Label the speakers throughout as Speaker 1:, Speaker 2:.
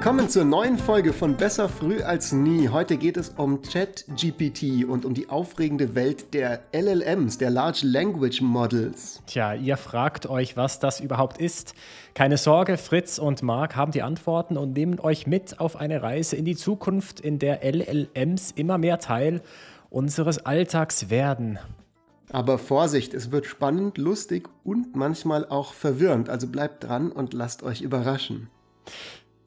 Speaker 1: Willkommen zur neuen Folge von Besser früh als nie. Heute geht es um ChatGPT und um die aufregende Welt der LLMs, der Large Language Models.
Speaker 2: Tja, ihr fragt euch, was das überhaupt ist. Keine Sorge, Fritz und Marc haben die Antworten und nehmen euch mit auf eine Reise in die Zukunft, in der LLMs immer mehr Teil unseres Alltags werden.
Speaker 1: Aber Vorsicht, es wird spannend, lustig und manchmal auch verwirrend. Also bleibt dran und lasst euch überraschen.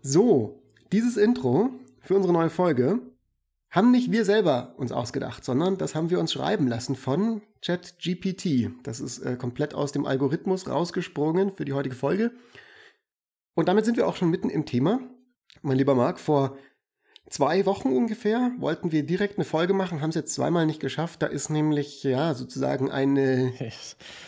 Speaker 1: So, dieses Intro für unsere neue Folge haben nicht wir selber uns ausgedacht, sondern das haben wir uns schreiben lassen von ChatGPT. Das ist äh, komplett aus dem Algorithmus rausgesprungen für die heutige Folge. Und damit sind wir auch schon mitten im Thema. Mein lieber Marc, vor zwei Wochen ungefähr wollten wir direkt eine Folge machen, haben es jetzt zweimal nicht geschafft. Da ist nämlich ja sozusagen eine,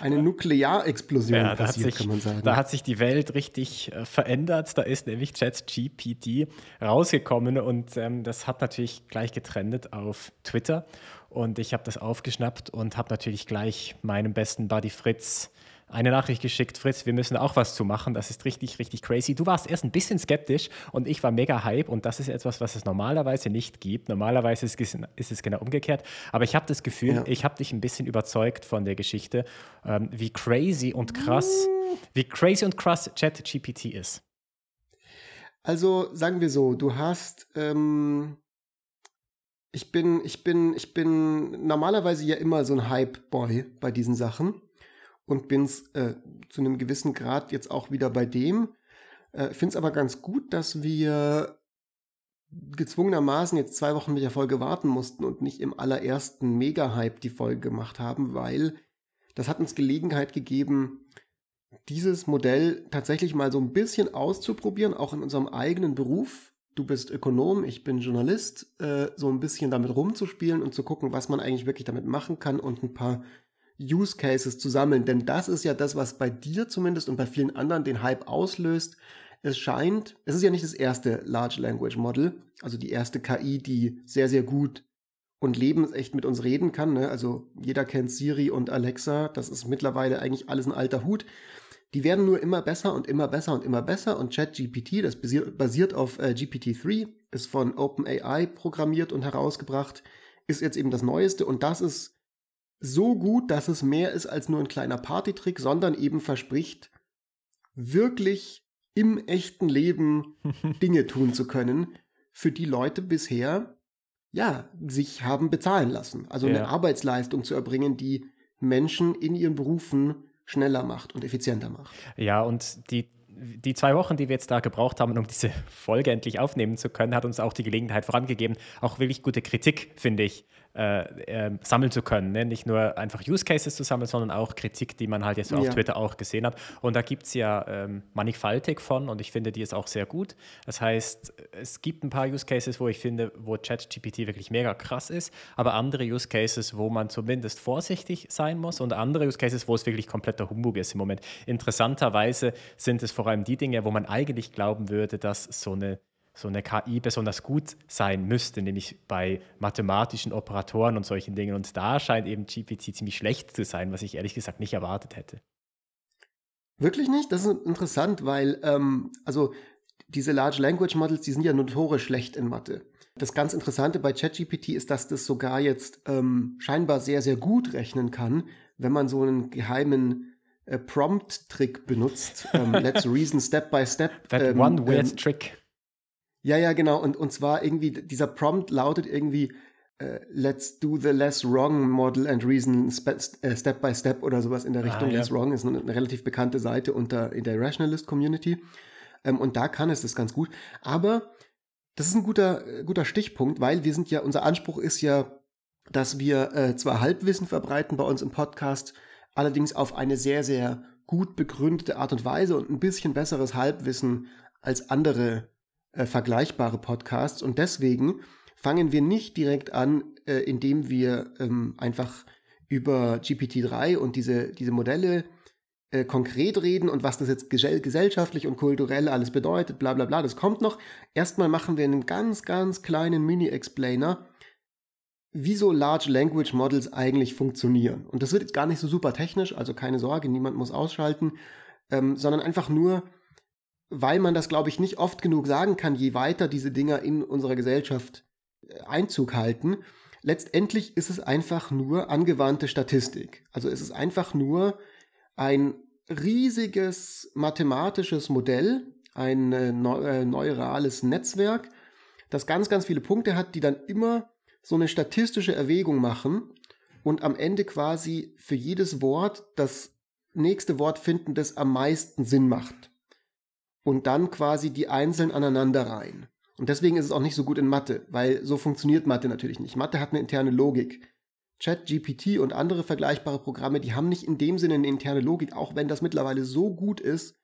Speaker 1: eine Nuklearexplosion ja, passiert,
Speaker 2: sich,
Speaker 1: kann man sagen.
Speaker 2: Da hat sich die Welt richtig äh, verändert. Da ist nämlich ChatGPT rausgekommen und ähm, das hat natürlich gleich getrennt auf Twitter. Und ich habe das aufgeschnappt und habe natürlich gleich meinem besten Buddy Fritz eine Nachricht geschickt, Fritz, wir müssen auch was zu machen. Das ist richtig, richtig crazy. Du warst erst ein bisschen skeptisch und ich war mega hype und das ist etwas, was es normalerweise nicht gibt. Normalerweise ist es, ist es genau umgekehrt. Aber ich habe das Gefühl, ja. ich habe dich ein bisschen überzeugt von der Geschichte, ähm, wie crazy und krass, wie crazy und krass ChatGPT ist.
Speaker 1: Also sagen wir so, du hast ähm ich bin, ich bin, ich bin normalerweise ja immer so ein Hype-Boy bei diesen Sachen und bin es äh, zu einem gewissen Grad jetzt auch wieder bei dem. Äh, Finde es aber ganz gut, dass wir gezwungenermaßen jetzt zwei Wochen mit der Folge warten mussten und nicht im allerersten Mega-Hype die Folge gemacht haben, weil das hat uns Gelegenheit gegeben, dieses Modell tatsächlich mal so ein bisschen auszuprobieren, auch in unserem eigenen Beruf. Du bist Ökonom, ich bin Journalist, äh, so ein bisschen damit rumzuspielen und zu gucken, was man eigentlich wirklich damit machen kann und ein paar Use Cases zu sammeln, denn das ist ja das, was bei dir zumindest und bei vielen anderen den Hype auslöst. Es scheint, es ist ja nicht das erste Large Language Model, also die erste KI, die sehr, sehr gut und lebensecht mit uns reden kann. Ne? Also jeder kennt Siri und Alexa, das ist mittlerweile eigentlich alles ein alter Hut. Die werden nur immer besser und immer besser und immer besser und ChatGPT, das basiert auf äh, GPT-3, ist von OpenAI programmiert und herausgebracht, ist jetzt eben das Neueste und das ist so gut, dass es mehr ist als nur ein kleiner Partytrick, sondern eben verspricht, wirklich im echten Leben Dinge tun zu können, für die Leute bisher ja sich haben bezahlen lassen. Also ja. eine Arbeitsleistung zu erbringen, die Menschen in ihren Berufen schneller macht und effizienter macht.
Speaker 2: Ja, und die die zwei Wochen, die wir jetzt da gebraucht haben, um diese Folge endlich aufnehmen zu können, hat uns auch die Gelegenheit vorangegeben, auch wirklich gute Kritik, finde ich, äh, äh, sammeln zu können. Ne? Nicht nur einfach Use Cases zu sammeln, sondern auch Kritik, die man halt jetzt ja. auf Twitter auch gesehen hat. Und da gibt es ja ähm, mannigfaltig von und ich finde, die ist auch sehr gut. Das heißt, es gibt ein paar Use Cases, wo ich finde, wo ChatGPT wirklich mega krass ist, aber andere Use Cases, wo man zumindest vorsichtig sein muss und andere Use Cases, wo es wirklich kompletter Humbug ist im Moment. Interessanterweise sind es vor allem die Dinge, wo man eigentlich glauben würde, dass so eine so eine KI besonders gut sein müsste, nämlich bei mathematischen Operatoren und solchen Dingen. Und da scheint eben GPT ziemlich schlecht zu sein, was ich ehrlich gesagt nicht erwartet hätte.
Speaker 1: Wirklich nicht? Das ist interessant, weil ähm, also diese Large Language Models, die sind ja notorisch schlecht in Mathe. Das ganz Interessante bei ChatGPT ist, dass das sogar jetzt ähm, scheinbar sehr, sehr gut rechnen kann, wenn man so einen geheimen äh, Prompt-Trick benutzt. Ähm, let's reason step by step.
Speaker 2: That ähm, one weird ähm, trick.
Speaker 1: Ja, ja, genau. Und, und zwar irgendwie, dieser Prompt lautet irgendwie, uh, let's do the less wrong model and reason äh, step by step oder sowas in der ah, Richtung. Ah, ja. Less wrong ist eine, eine, relativ bekannte Seite unter, in der Rationalist Community. Ähm, und da kann es das ganz gut. Aber das ist ein guter, guter Stichpunkt, weil wir sind ja, unser Anspruch ist ja, dass wir äh, zwar Halbwissen verbreiten bei uns im Podcast, allerdings auf eine sehr, sehr gut begründete Art und Weise und ein bisschen besseres Halbwissen als andere äh, vergleichbare Podcasts. Und deswegen fangen wir nicht direkt an, äh, indem wir ähm, einfach über GPT-3 und diese, diese Modelle äh, konkret reden und was das jetzt gesellschaftlich und kulturell alles bedeutet, bla bla bla, das kommt noch. Erstmal machen wir einen ganz, ganz kleinen Mini-Explainer, wie so Large Language Models eigentlich funktionieren. Und das wird jetzt gar nicht so super technisch, also keine Sorge, niemand muss ausschalten, ähm, sondern einfach nur, weil man das, glaube ich, nicht oft genug sagen kann, je weiter diese Dinger in unserer Gesellschaft äh, Einzug halten. Letztendlich ist es einfach nur angewandte Statistik. Also es ist einfach nur ein riesiges mathematisches Modell, ein äh, äh, neurales Netzwerk, das ganz, ganz viele Punkte hat, die dann immer so eine statistische Erwägung machen und am Ende quasi für jedes Wort das nächste Wort finden, das am meisten Sinn macht. Und dann quasi die einzeln aneinander rein. Und deswegen ist es auch nicht so gut in Mathe, weil so funktioniert Mathe natürlich nicht. Mathe hat eine interne Logik. ChatGPT und andere vergleichbare Programme, die haben nicht in dem Sinne eine interne Logik, auch wenn das mittlerweile so gut ist,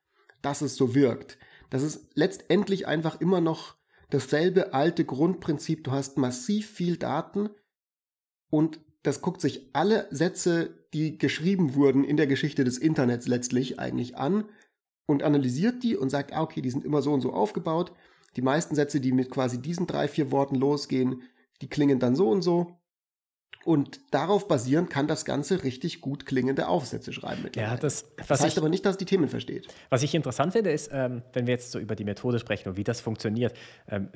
Speaker 1: dass es so wirkt. Das ist letztendlich einfach immer noch dasselbe alte Grundprinzip. Du hast massiv viel Daten und das guckt sich alle Sätze, die geschrieben wurden in der Geschichte des Internets letztlich eigentlich an und analysiert die und sagt, ah, okay, die sind immer so und so aufgebaut. Die meisten Sätze, die mit quasi diesen drei, vier Worten losgehen, die klingen dann so und so. Und darauf basierend kann das Ganze richtig gut klingende Aufsätze schreiben.
Speaker 2: Ja, das,
Speaker 1: das heißt ich, aber nicht, dass die Themen versteht.
Speaker 2: Was ich interessant finde, ist, ähm, wenn wir jetzt so über die Methode sprechen und wie das funktioniert, ähm,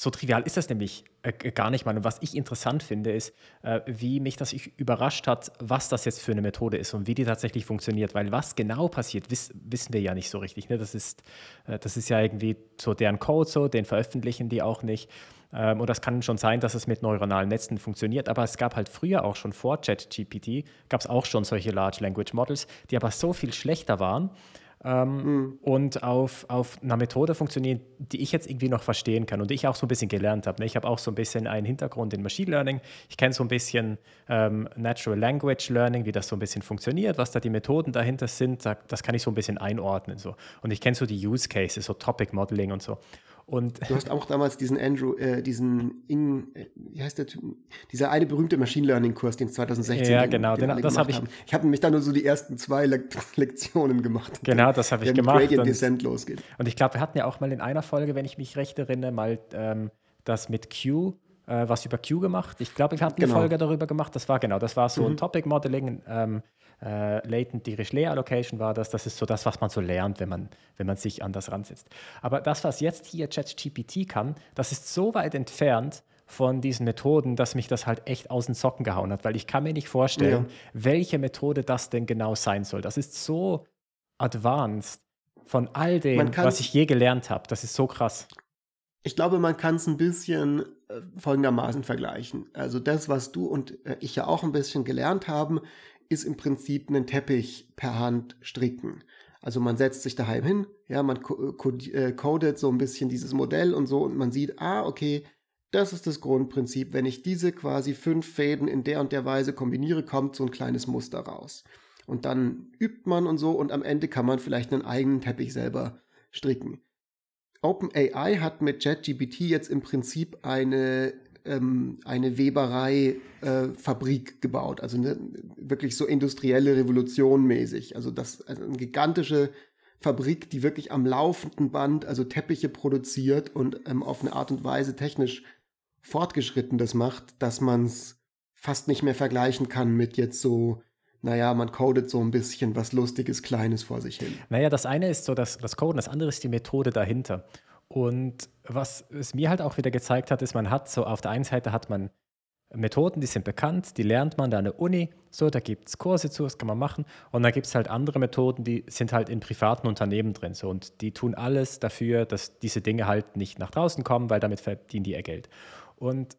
Speaker 2: so trivial ist das nämlich äh, gar nicht mal. Und was ich interessant finde, ist, äh, wie mich das überrascht hat, was das jetzt für eine Methode ist und wie die tatsächlich funktioniert. Weil was genau passiert, wiss, wissen wir ja nicht so richtig. Ne? Das, ist, äh, das ist ja irgendwie so deren Code so, den veröffentlichen die auch nicht. Ähm, und das kann schon sein, dass es mit neuronalen Netzen funktioniert. Aber es gab halt früher auch schon vor ChatGPT, gab es auch schon solche Large Language Models, die aber so viel schlechter waren ähm, mhm. und auf, auf einer Methode funktionieren, die ich jetzt irgendwie noch verstehen kann und ich auch so ein bisschen gelernt habe. Ne? Ich habe auch so ein bisschen einen Hintergrund in Machine Learning. Ich kenne so ein bisschen ähm, Natural Language Learning, wie das so ein bisschen funktioniert, was da die Methoden dahinter sind. Das kann ich so ein bisschen einordnen. So. Und ich kenne so die Use Cases, so Topic Modeling und so. Und
Speaker 1: du hast auch damals diesen Andrew, äh, diesen Ing, äh, wie heißt der Typ? Dieser eine berühmte Machine Learning Kurs, den 2016
Speaker 2: Ja, genau, den, den, das habe ich.
Speaker 1: Haben. Ich habe nämlich da nur so die ersten zwei Le Lektionen gemacht.
Speaker 2: Genau, das habe ich gemacht.
Speaker 1: Gradient Descent losgeht.
Speaker 2: Und ich glaube, wir hatten ja auch mal in einer Folge, wenn ich mich recht erinnere, mal ähm, das mit Q äh, was über Q gemacht. Ich glaube, wir hatten genau. eine Folge darüber gemacht. Das war genau, das war so mhm. ein Topic Modeling. Ähm, äh, Latent Dirichlet Allocation war das. Das ist so das, was man so lernt, wenn man, wenn man sich an das ransetzt. Aber das, was jetzt hier ChatGPT kann, das ist so weit entfernt von diesen Methoden, dass mich das halt echt aus den Socken gehauen hat, weil ich kann mir nicht vorstellen, ja. welche Methode das denn genau sein soll. Das ist so advanced von all dem, was ich je gelernt habe. Das ist so krass.
Speaker 1: Ich glaube, man kann es ein bisschen äh, folgendermaßen vergleichen. Also das, was du und äh, ich ja auch ein bisschen gelernt haben, ist im Prinzip einen Teppich per Hand stricken. Also man setzt sich daheim hin, ja, man äh, codet so ein bisschen dieses Modell und so und man sieht, ah, okay, das ist das Grundprinzip. Wenn ich diese quasi fünf Fäden in der und der Weise kombiniere, kommt so ein kleines Muster raus. Und dann übt man und so und am Ende kann man vielleicht einen eigenen Teppich selber stricken. OpenAI hat mit ChatGPT jetzt im Prinzip eine ähm, eine Weberei-Fabrik äh, gebaut, also eine wirklich so industrielle Revolution mäßig. Also das also eine gigantische Fabrik, die wirklich am laufenden Band also Teppiche produziert und ähm, auf eine Art und Weise technisch fortgeschritten das macht, dass man es fast nicht mehr vergleichen kann mit jetzt so naja, man codet so ein bisschen was Lustiges, Kleines vor sich hin.
Speaker 2: Naja, das eine ist so das, das Coden, das andere ist die Methode dahinter. Und was es mir halt auch wieder gezeigt hat, ist, man hat so auf der einen Seite hat man Methoden, die sind bekannt, die lernt man da an der Uni, so, da gibt es Kurse zu, das kann man machen. Und dann gibt es halt andere Methoden, die sind halt in privaten Unternehmen drin. So, und die tun alles dafür, dass diese Dinge halt nicht nach draußen kommen, weil damit verdienen die ihr Geld. Und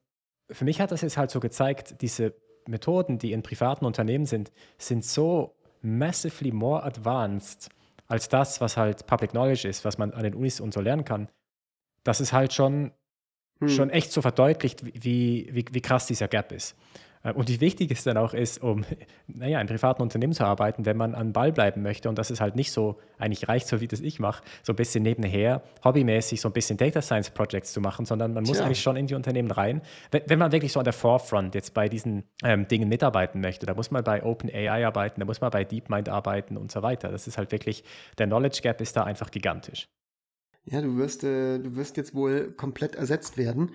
Speaker 2: für mich hat das jetzt halt so gezeigt, diese Methoden, die in privaten Unternehmen sind, sind so massively more advanced als das, was halt Public Knowledge ist, was man an den Unis und so lernen kann das ist halt schon, hm. schon echt so verdeutlicht, wie, wie, wie krass dieser Gap ist. Äh, und wie wichtig es dann auch ist, um naja, in privaten Unternehmen zu arbeiten, wenn man an Ball bleiben möchte. Und das ist halt nicht so, eigentlich reicht so, wie das ich mache, so ein bisschen nebenher, hobbymäßig so ein bisschen Data Science Projects zu machen, sondern man muss Tja. eigentlich schon in die Unternehmen rein. Wenn, wenn, man wirklich so an der Forefront jetzt bei diesen ähm, Dingen mitarbeiten möchte, da muss man bei OpenAI arbeiten, da muss man bei DeepMind arbeiten und so weiter. Das ist halt wirklich, der Knowledge Gap ist da einfach gigantisch
Speaker 1: ja, du wirst, äh, du wirst jetzt wohl komplett ersetzt werden.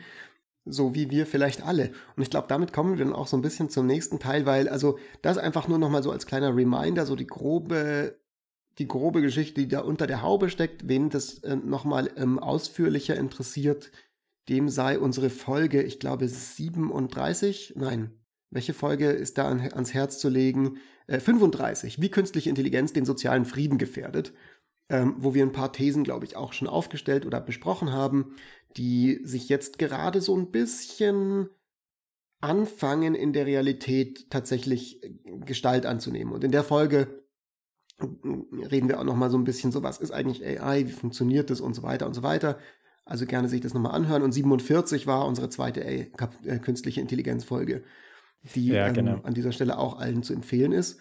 Speaker 1: So wie wir vielleicht alle. Und ich glaube, damit kommen wir dann auch so ein bisschen zum nächsten Teil, weil, also, das einfach nur nochmal so als kleiner Reminder, so die grobe die grobe Geschichte, die da unter der Haube steckt. Wen das äh, nochmal ähm, ausführlicher interessiert, dem sei unsere Folge, ich glaube 37, nein, welche Folge ist da an, ans Herz zu legen? Äh, 35, wie künstliche Intelligenz den sozialen Frieden gefährdet, ähm, wo wir ein paar Thesen, glaube ich, auch schon aufgestellt oder besprochen haben, die sich jetzt gerade so ein bisschen anfangen, in der Realität tatsächlich äh, Gestalt anzunehmen. Und in der Folge reden wir auch noch mal so ein bisschen so, was ist eigentlich AI, wie funktioniert das und so weiter und so weiter. Also gerne sich das nochmal anhören. Und 47 war unsere zweite AI, äh, künstliche Intelligenz-Folge, die ja, genau. ähm, an dieser Stelle auch allen zu empfehlen ist.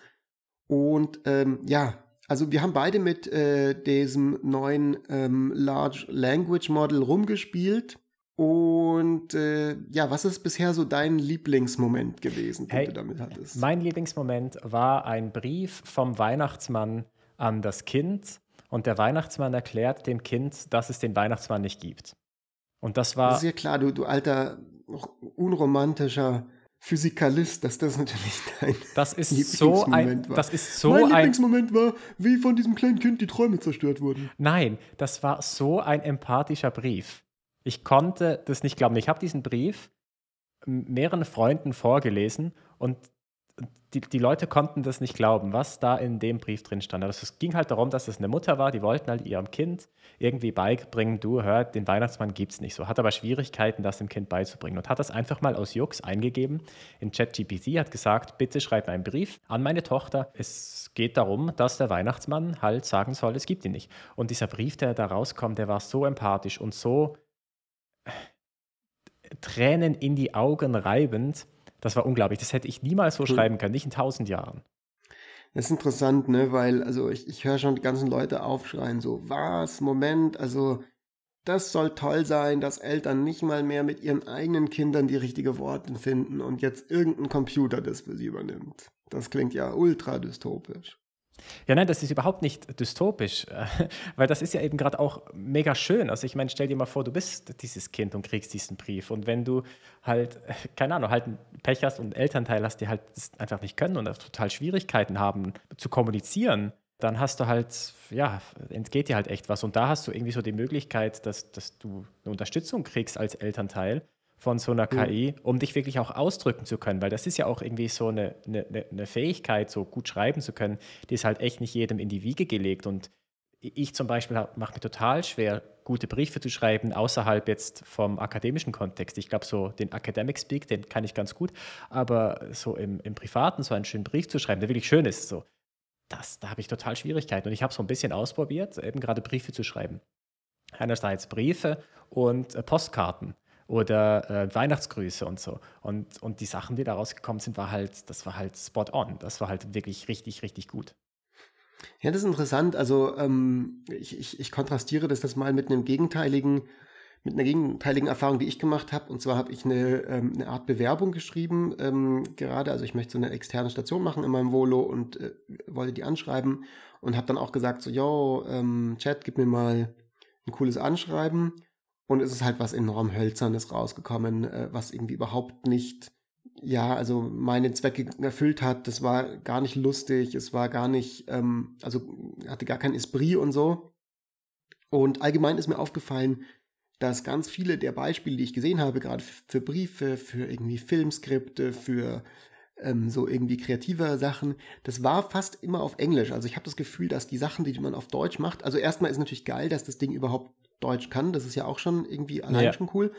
Speaker 1: Und ähm, ja, also wir haben beide mit äh, diesem neuen ähm, Large Language Model rumgespielt. Und äh, ja, was ist bisher so dein Lieblingsmoment gewesen, den hey, du damit hattest?
Speaker 2: Mein Lieblingsmoment war ein Brief vom Weihnachtsmann an das Kind. Und der Weihnachtsmann erklärt dem Kind, dass es den Weihnachtsmann nicht gibt. Und das war.
Speaker 1: Das ist ja klar, du, du alter, unromantischer Physikalist, dass das natürlich dein
Speaker 2: das ist so ein, war. Das ist so
Speaker 1: mein
Speaker 2: ein,
Speaker 1: Lieblingsmoment war, wie von diesem kleinen Kind die Träume zerstört wurden.
Speaker 2: Nein, das war so ein empathischer Brief. Ich konnte das nicht glauben. Ich habe diesen Brief mehreren Freunden vorgelesen und die, die Leute konnten das nicht glauben, was da in dem Brief drin stand. Also es ging halt darum, dass es eine Mutter war, die wollten halt ihrem Kind irgendwie beibringen, du hör, den Weihnachtsmann gibt es nicht so, hat aber Schwierigkeiten, das dem Kind beizubringen und hat das einfach mal aus Jux eingegeben in ChatGPT, hat gesagt, bitte schreib einen Brief an meine Tochter. Es geht darum, dass der Weihnachtsmann halt sagen soll, es gibt ihn nicht. Und dieser Brief, der da rauskommt, der war so empathisch und so Tränen in die Augen reibend. Das war unglaublich. Das hätte ich niemals so mhm. schreiben können, nicht in tausend Jahren.
Speaker 1: Das ist interessant, ne? Weil, also ich, ich höre schon die ganzen Leute aufschreien, so, was, Moment, also das soll toll sein, dass Eltern nicht mal mehr mit ihren eigenen Kindern die richtigen Worte finden und jetzt irgendein Computer das für sie übernimmt. Das klingt ja ultra dystopisch.
Speaker 2: Ja, nein, das ist überhaupt nicht dystopisch, weil das ist ja eben gerade auch mega schön. Also ich meine, stell dir mal vor, du bist dieses Kind und kriegst diesen Brief und wenn du halt, keine Ahnung, halt ein Pech hast und einen Elternteil hast, die halt einfach nicht können und total Schwierigkeiten haben zu kommunizieren, dann hast du halt, ja, entgeht dir halt echt was. Und da hast du irgendwie so die Möglichkeit, dass, dass du eine Unterstützung kriegst als Elternteil von so einer KI, um dich wirklich auch ausdrücken zu können, weil das ist ja auch irgendwie so eine, eine, eine Fähigkeit, so gut schreiben zu können, die ist halt echt nicht jedem in die Wiege gelegt und ich zum Beispiel mache mir total schwer, gute Briefe zu schreiben, außerhalb jetzt vom akademischen Kontext. Ich glaube, so den Academic Speak, den kann ich ganz gut, aber so im, im Privaten so einen schönen Brief zu schreiben, der wirklich schön ist, so, das, da habe ich total Schwierigkeiten. Und ich habe so ein bisschen ausprobiert, eben gerade Briefe zu schreiben. Einerseits Briefe und äh, Postkarten oder äh, Weihnachtsgrüße und so. Und, und die Sachen, die da rausgekommen sind, war halt, das war halt spot on. Das war halt wirklich richtig, richtig gut.
Speaker 1: Ja, das ist interessant. Also ähm, ich, ich, ich kontrastiere das, das mal mit einem gegenteiligen, mit einer gegenteiligen Erfahrung, die ich gemacht habe. Und zwar habe ich eine, ähm, eine Art Bewerbung geschrieben, ähm, gerade. Also ich möchte so eine externe Station machen in meinem Volo und äh, wollte die anschreiben und habe dann auch gesagt, so, yo, ähm, Chat, gib mir mal ein cooles Anschreiben. Und es ist halt was enorm Hölzernes rausgekommen, äh, was irgendwie überhaupt nicht, ja, also meine Zwecke erfüllt hat. Das war gar nicht lustig, es war gar nicht, ähm, also hatte gar kein Esprit und so. Und allgemein ist mir aufgefallen, dass ganz viele der Beispiele, die ich gesehen habe, gerade für Briefe, für irgendwie Filmskripte, für ähm, so irgendwie kreative Sachen, das war fast immer auf Englisch. Also ich habe das Gefühl, dass die Sachen, die man auf Deutsch macht, also erstmal ist natürlich geil, dass das Ding überhaupt Deutsch kann. Das ist ja auch schon irgendwie allein ja. schon cool.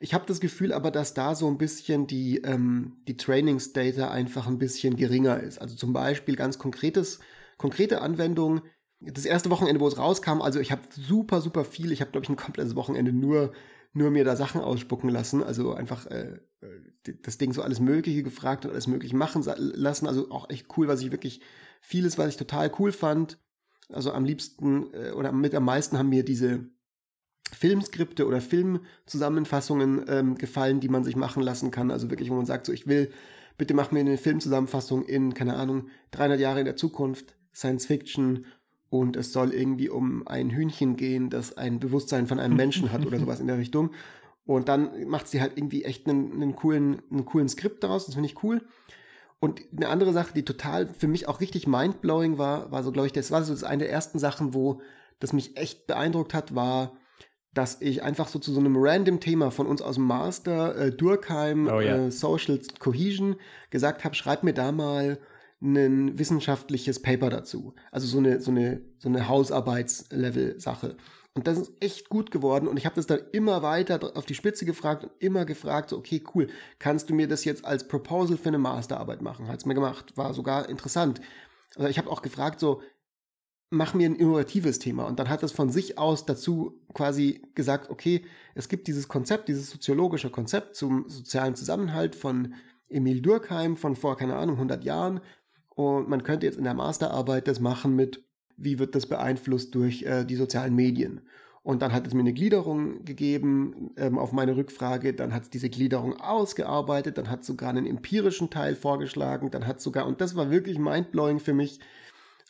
Speaker 1: Ich habe das Gefühl aber, dass da so ein bisschen die, ähm, die Trainingsdata einfach ein bisschen geringer ist. Also zum Beispiel ganz konkretes, konkrete Anwendungen. Das erste Wochenende, wo es rauskam, also ich habe super, super viel. Ich habe, glaube ich, ein komplettes Wochenende nur, nur mir da Sachen ausspucken lassen. Also einfach äh, das Ding so alles Mögliche gefragt und alles Mögliche machen lassen. Also auch echt cool, was ich wirklich, vieles, was ich total cool fand. Also am liebsten äh, oder mit am meisten haben mir diese Filmskripte oder Filmzusammenfassungen ähm, gefallen, die man sich machen lassen kann. Also wirklich, wo man sagt, so ich will, bitte mach mir eine Filmzusammenfassung in, keine Ahnung, 300 Jahre in der Zukunft, Science Fiction und es soll irgendwie um ein Hühnchen gehen, das ein Bewusstsein von einem Menschen hat oder sowas in der Richtung. Und dann macht sie halt irgendwie echt einen, einen coolen, einen coolen Skript daraus, das finde ich cool. Und eine andere Sache, die total für mich auch richtig mindblowing war, war so, glaube ich, das war so das eine der ersten Sachen, wo das mich echt beeindruckt hat, war, dass ich einfach so zu so einem random Thema von uns aus dem Master, äh, Durkheim, oh, ja. äh, Social Cohesion, gesagt habe, schreib mir da mal ein wissenschaftliches Paper dazu. Also so eine, so eine, so eine Hausarbeitslevel-Sache. Und das ist echt gut geworden. Und ich habe das dann immer weiter auf die Spitze gefragt und immer gefragt, so, okay, cool, kannst du mir das jetzt als Proposal für eine Masterarbeit machen? Hat es mir gemacht, war sogar interessant. Also ich habe auch gefragt, so, mach mir ein innovatives Thema. Und dann hat es von sich aus dazu quasi gesagt, okay, es gibt dieses Konzept, dieses soziologische Konzept zum sozialen Zusammenhalt von Emil Durkheim von vor, keine Ahnung, 100 Jahren. Und man könnte jetzt in der Masterarbeit das machen mit wie wird das beeinflusst durch äh, die sozialen Medien. Und dann hat es mir eine Gliederung gegeben ähm, auf meine Rückfrage. Dann hat es diese Gliederung ausgearbeitet. Dann hat es sogar einen empirischen Teil vorgeschlagen. Dann hat sogar, und das war wirklich mindblowing für mich,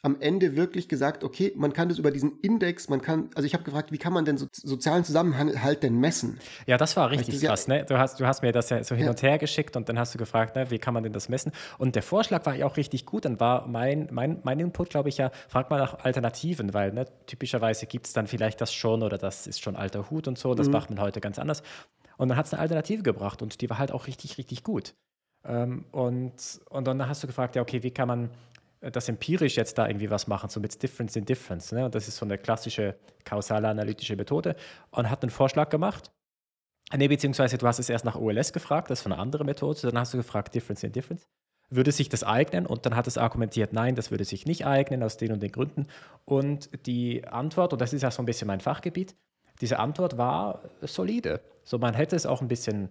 Speaker 1: am Ende wirklich gesagt, okay, man kann das über diesen Index, man kann, also ich habe gefragt, wie kann man denn so, sozialen Zusammenhalt denn messen?
Speaker 2: Ja, das war richtig das krass, ja, ne? Du hast, du hast mir das ja so hin ja. und her geschickt und dann hast du gefragt, ne, wie kann man denn das messen? Und der Vorschlag war ja auch richtig gut. Dann war mein, mein, mein Input, glaube ich, ja, frag mal nach Alternativen, weil ne, typischerweise gibt es dann vielleicht das schon oder das ist schon alter Hut und so, das mhm. macht man heute ganz anders. Und dann hat es eine Alternative gebracht und die war halt auch richtig, richtig gut. Ähm, und, und dann hast du gefragt, ja, okay, wie kann man das empirisch jetzt da irgendwie was machen, so mit Difference in Difference. Ne? Und das ist so eine klassische kausale analytische Methode und hat einen Vorschlag gemacht. Ne, beziehungsweise du hast es erst nach OLS gefragt, das ist eine andere Methode, dann hast du gefragt Difference in Difference. Würde sich das eignen? Und dann hat es argumentiert, nein, das würde sich nicht eignen aus den und den Gründen. Und die Antwort, und das ist ja so ein bisschen mein Fachgebiet, diese Antwort war solide. So, man hätte es auch ein bisschen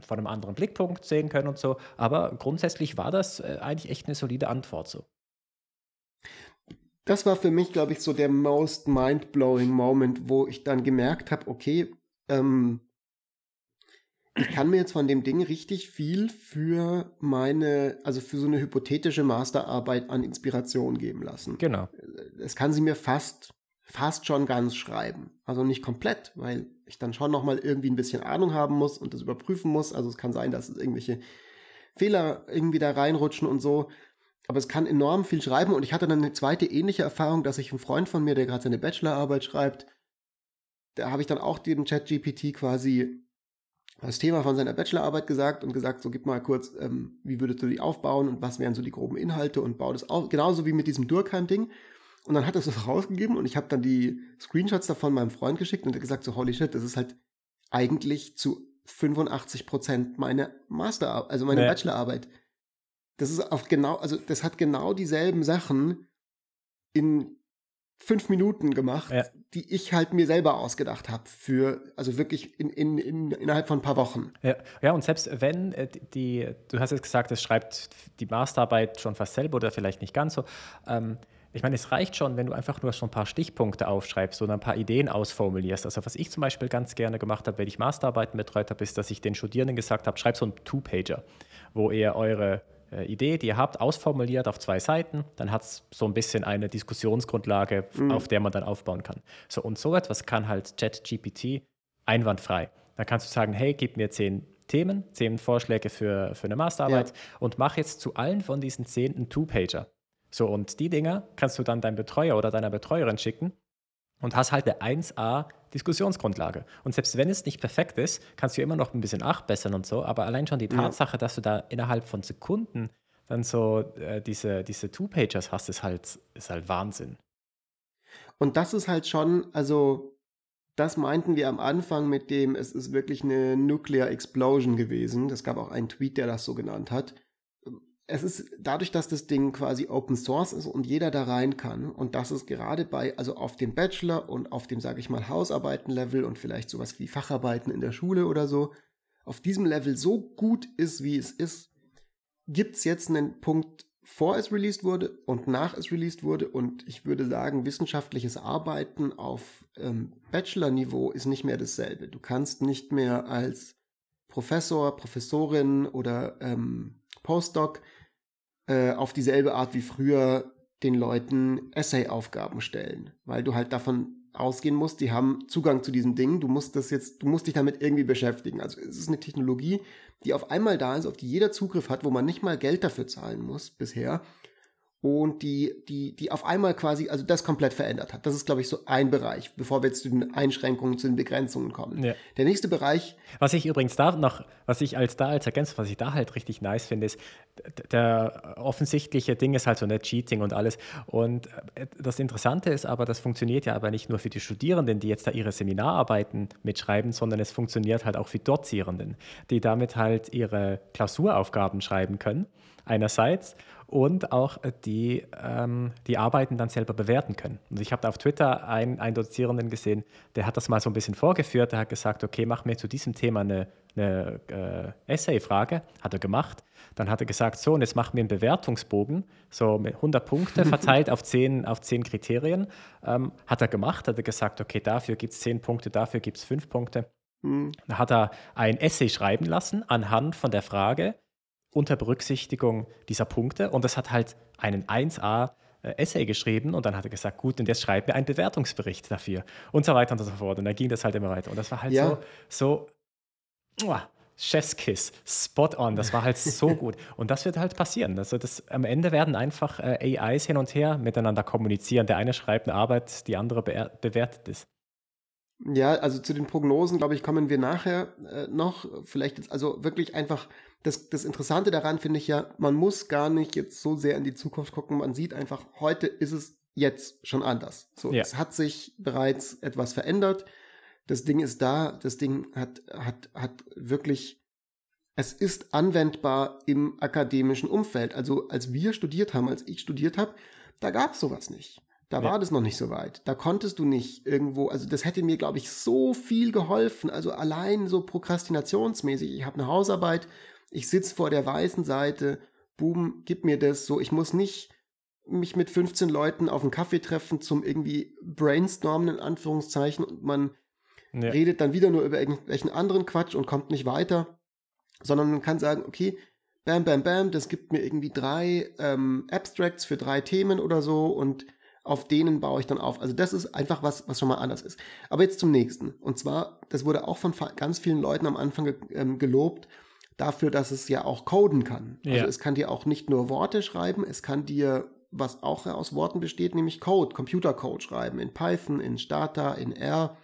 Speaker 2: von einem anderen Blickpunkt sehen können und so. Aber grundsätzlich war das äh, eigentlich echt eine solide Antwort so.
Speaker 1: Das war für mich, glaube ich, so der most mind-blowing Moment, wo ich dann gemerkt habe, okay, ähm, ich kann mir jetzt von dem Ding richtig viel für meine, also für so eine hypothetische Masterarbeit an Inspiration geben lassen.
Speaker 2: Genau.
Speaker 1: Es kann sie mir fast fast schon ganz schreiben. Also nicht komplett, weil ich dann schon nochmal irgendwie ein bisschen Ahnung haben muss und das überprüfen muss. Also es kann sein, dass es irgendwelche Fehler irgendwie da reinrutschen und so. Aber es kann enorm viel schreiben und ich hatte dann eine zweite ähnliche Erfahrung, dass ich einen Freund von mir, der gerade seine Bachelorarbeit schreibt, da habe ich dann auch dem Chat-GPT quasi das Thema von seiner Bachelorarbeit gesagt und gesagt, so gib mal kurz, ähm, wie würdest du die aufbauen und was wären so die groben Inhalte und bau das auf. Genauso wie mit diesem Durkheim-Ding. Und dann hat er es rausgegeben und ich habe dann die Screenshots davon meinem Freund geschickt und er gesagt so, holy shit, das ist halt eigentlich zu 85 Prozent meine Masterarbeit, also meine ja. Bachelorarbeit. Das ist auf genau, also das hat genau dieselben Sachen in fünf Minuten gemacht, ja. die ich halt mir selber ausgedacht habe für, also wirklich in, in, in, innerhalb von ein paar Wochen.
Speaker 2: Ja, ja und selbst wenn äh, die, du hast jetzt gesagt, es schreibt die Masterarbeit schon fast selber oder vielleicht nicht ganz so, ähm, ich meine, es reicht schon, wenn du einfach nur so ein paar Stichpunkte aufschreibst oder ein paar Ideen ausformulierst. Also was ich zum Beispiel ganz gerne gemacht habe, wenn ich Masterarbeiten betreut habe, ist, dass ich den Studierenden gesagt habe, schreib so einen Two-Pager, wo ihr eure äh, Idee, die ihr habt, ausformuliert auf zwei Seiten, dann hat es so ein bisschen eine Diskussionsgrundlage, mhm. auf der man dann aufbauen kann. So, und so etwas kann halt ChatGPT einwandfrei. Dann kannst du sagen, hey, gib mir zehn Themen, zehn Vorschläge für, für eine Masterarbeit ja. und mach jetzt zu allen von diesen zehn einen Two-Pager. So, und die Dinger kannst du dann deinem Betreuer oder deiner Betreuerin schicken und hast halt eine 1A Diskussionsgrundlage. Und selbst wenn es nicht perfekt ist, kannst du immer noch ein bisschen nachbessern und so, aber allein schon die Tatsache, ja. dass du da innerhalb von Sekunden dann so äh, diese, diese Two-Pagers hast, ist halt, ist halt Wahnsinn.
Speaker 1: Und das ist halt schon, also das meinten wir am Anfang mit dem, es ist wirklich eine Nuclear Explosion gewesen. Es gab auch einen Tweet, der das so genannt hat es ist dadurch, dass das Ding quasi Open Source ist und jeder da rein kann und dass es gerade bei, also auf dem Bachelor und auf dem, sage ich mal, Hausarbeiten-Level und vielleicht sowas wie Facharbeiten in der Schule oder so, auf diesem Level so gut ist, wie es ist, gibt es jetzt einen Punkt, vor es released wurde und nach es released wurde und ich würde sagen, wissenschaftliches Arbeiten auf ähm, Bachelor-Niveau ist nicht mehr dasselbe. Du kannst nicht mehr als Professor, Professorin oder ähm, Postdoc äh, auf dieselbe Art wie früher den Leuten Essay-Aufgaben stellen, weil du halt davon ausgehen musst, die haben Zugang zu diesem Ding. Du musst das jetzt, du musst dich damit irgendwie beschäftigen. Also es ist eine Technologie, die auf einmal da ist, auf die jeder Zugriff hat, wo man nicht mal Geld dafür zahlen muss bisher und die, die, die auf einmal quasi, also das komplett verändert hat. Das ist, glaube ich, so ein Bereich, bevor wir jetzt zu den Einschränkungen, zu den Begrenzungen kommen. Ja. Der nächste Bereich.
Speaker 2: Was ich übrigens da noch, was ich als da als Ergänzung, was ich da halt richtig nice finde, ist, der offensichtliche Ding ist halt so nicht Cheating und alles. Und äh, das Interessante ist aber, das funktioniert ja aber nicht nur für die Studierenden, die jetzt da ihre Seminararbeiten mitschreiben, sondern es funktioniert halt auch für Dozierenden, die damit halt ihre Klausuraufgaben schreiben können, einerseits und auch die, ähm, die Arbeiten dann selber bewerten können. Und ich habe da auf Twitter einen, einen Dozierenden gesehen, der hat das mal so ein bisschen vorgeführt, der hat gesagt, okay, mach mir zu diesem Thema eine, eine äh, Essay-Frage, hat er gemacht. Dann hat er gesagt, so, und jetzt machen wir einen Bewertungsbogen, so mit 100 Punkte verteilt auf 10, auf 10 Kriterien. Ähm, hat er gemacht, hat er gesagt, okay, dafür gibt es 10 Punkte, dafür gibt es 5 Punkte. Mhm. Da hat er ein Essay schreiben lassen anhand von der Frage, unter Berücksichtigung dieser Punkte. Und das hat halt einen 1a äh, Essay geschrieben und dann hat er gesagt, gut, und jetzt schreibt mir einen Bewertungsbericht dafür und so weiter und so fort. Und dann ging das halt immer weiter. Und das war halt ja. so, so Chefskiss, spot on, das war halt so gut. Und das wird halt passieren. Also das, am Ende werden einfach äh, AIs hin und her miteinander kommunizieren. Der eine schreibt eine Arbeit, die andere be bewertet es.
Speaker 1: Ja, also zu den Prognosen, glaube ich, kommen wir nachher äh, noch. Vielleicht jetzt also wirklich einfach das, das Interessante daran finde ich ja, man muss gar nicht jetzt so sehr in die Zukunft gucken. Man sieht einfach, heute ist es jetzt schon anders. So, ja. es hat sich bereits etwas verändert. Das Ding ist da. Das Ding hat, hat, hat wirklich, es ist anwendbar im akademischen Umfeld. Also, als wir studiert haben, als ich studiert habe, da gab es sowas nicht. Da ja. war das noch nicht so weit. Da konntest du nicht irgendwo, also das hätte mir, glaube ich, so viel geholfen. Also allein so prokrastinationsmäßig. Ich habe eine Hausarbeit, ich sitze vor der weißen Seite, boom, gib mir das so. Ich muss nicht mich mit 15 Leuten auf einen Kaffee treffen zum irgendwie brainstormen, in Anführungszeichen, und man ja. redet dann wieder nur über irgendwelchen anderen Quatsch und kommt nicht weiter, sondern man kann sagen, okay, bam, bam, bam, das gibt mir irgendwie drei ähm, Abstracts für drei Themen oder so und auf denen baue ich dann auf. Also das ist einfach was, was schon mal anders ist. Aber jetzt zum nächsten. Und zwar, das wurde auch von ganz vielen Leuten am Anfang ge ähm, gelobt, dafür, dass es ja auch coden kann. Also ja. Also es kann dir auch nicht nur Worte schreiben, es kann dir, was auch aus Worten besteht, nämlich Code, Computercode schreiben, in Python, in Stata, in R.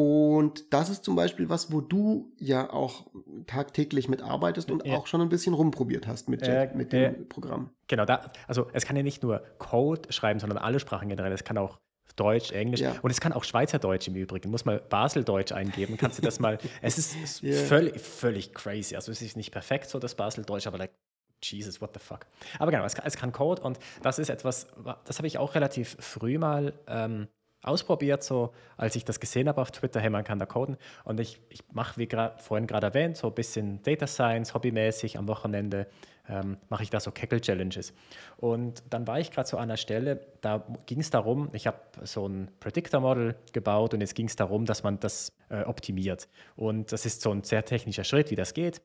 Speaker 1: Und das ist zum Beispiel was, wo du ja auch tagtäglich mitarbeitest und ja. auch schon ein bisschen rumprobiert hast mit, äh, mit dem äh, Programm.
Speaker 2: Genau, da, also es kann ja nicht nur Code schreiben, sondern alle Sprachen generell. Es kann auch Deutsch, Englisch. Ja. Und es kann auch Schweizerdeutsch im Übrigen. Muss mal Baseldeutsch eingeben. Kannst du das mal. es ist yeah. völlig, völlig crazy. Also es ist nicht perfekt so, das Baseldeutsch, aber like, Jesus, what the fuck. Aber genau, es kann, es kann Code und das ist etwas, das habe ich auch relativ früh mal ähm, ausprobiert, so als ich das gesehen habe auf Twitter, hey, man kann da coden. Und ich, ich mache, wie vorhin gerade erwähnt, so ein bisschen Data Science, hobbymäßig am Wochenende ähm, mache ich da so Kegel-Challenges. Und dann war ich gerade so an einer Stelle, da ging es darum, ich habe so ein Predictor-Model gebaut und jetzt ging es darum, dass man das äh, optimiert. Und das ist so ein sehr technischer Schritt, wie das geht.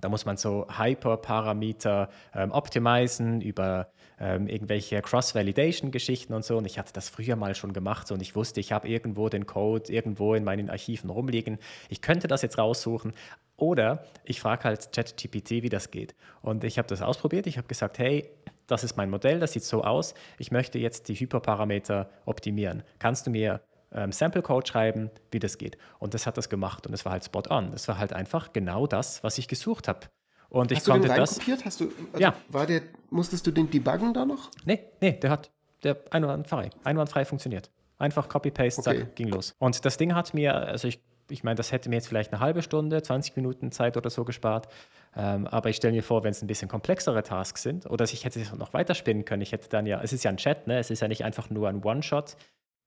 Speaker 2: Da muss man so Hyperparameter ähm, optimisen über ähm, irgendwelche Cross-Validation-Geschichten und so. Und ich hatte das früher mal schon gemacht so, und ich wusste, ich habe irgendwo den Code irgendwo in meinen Archiven rumliegen. Ich könnte das jetzt raussuchen. Oder ich frage halt ChatGPT, wie das geht. Und ich habe das ausprobiert. Ich habe gesagt, hey, das ist mein Modell, das sieht so aus. Ich möchte jetzt die Hyperparameter optimieren. Kannst du mir ähm, Sample-Code schreiben, wie das geht. Und das hat das gemacht und es war halt spot on. Es war halt einfach genau das, was ich gesucht habe. Und ich
Speaker 1: Hast
Speaker 2: konnte
Speaker 1: du
Speaker 2: den das.
Speaker 1: Kopiert? Hast du, also ja. War der, musstest du den debuggen da noch?
Speaker 2: Nee, nee, der hat der einwandfrei, einwandfrei funktioniert. Einfach Copy-Paste, okay. ging los. Und das Ding hat mir, also ich, ich meine, das hätte mir jetzt vielleicht eine halbe Stunde, 20 Minuten Zeit oder so gespart. Ähm, aber ich stelle mir vor, wenn es ein bisschen komplexere Tasks sind, oder ich hätte es noch weiterspinnen können, ich hätte dann ja, es ist ja ein Chat, ne? es ist ja nicht einfach nur ein One-Shot,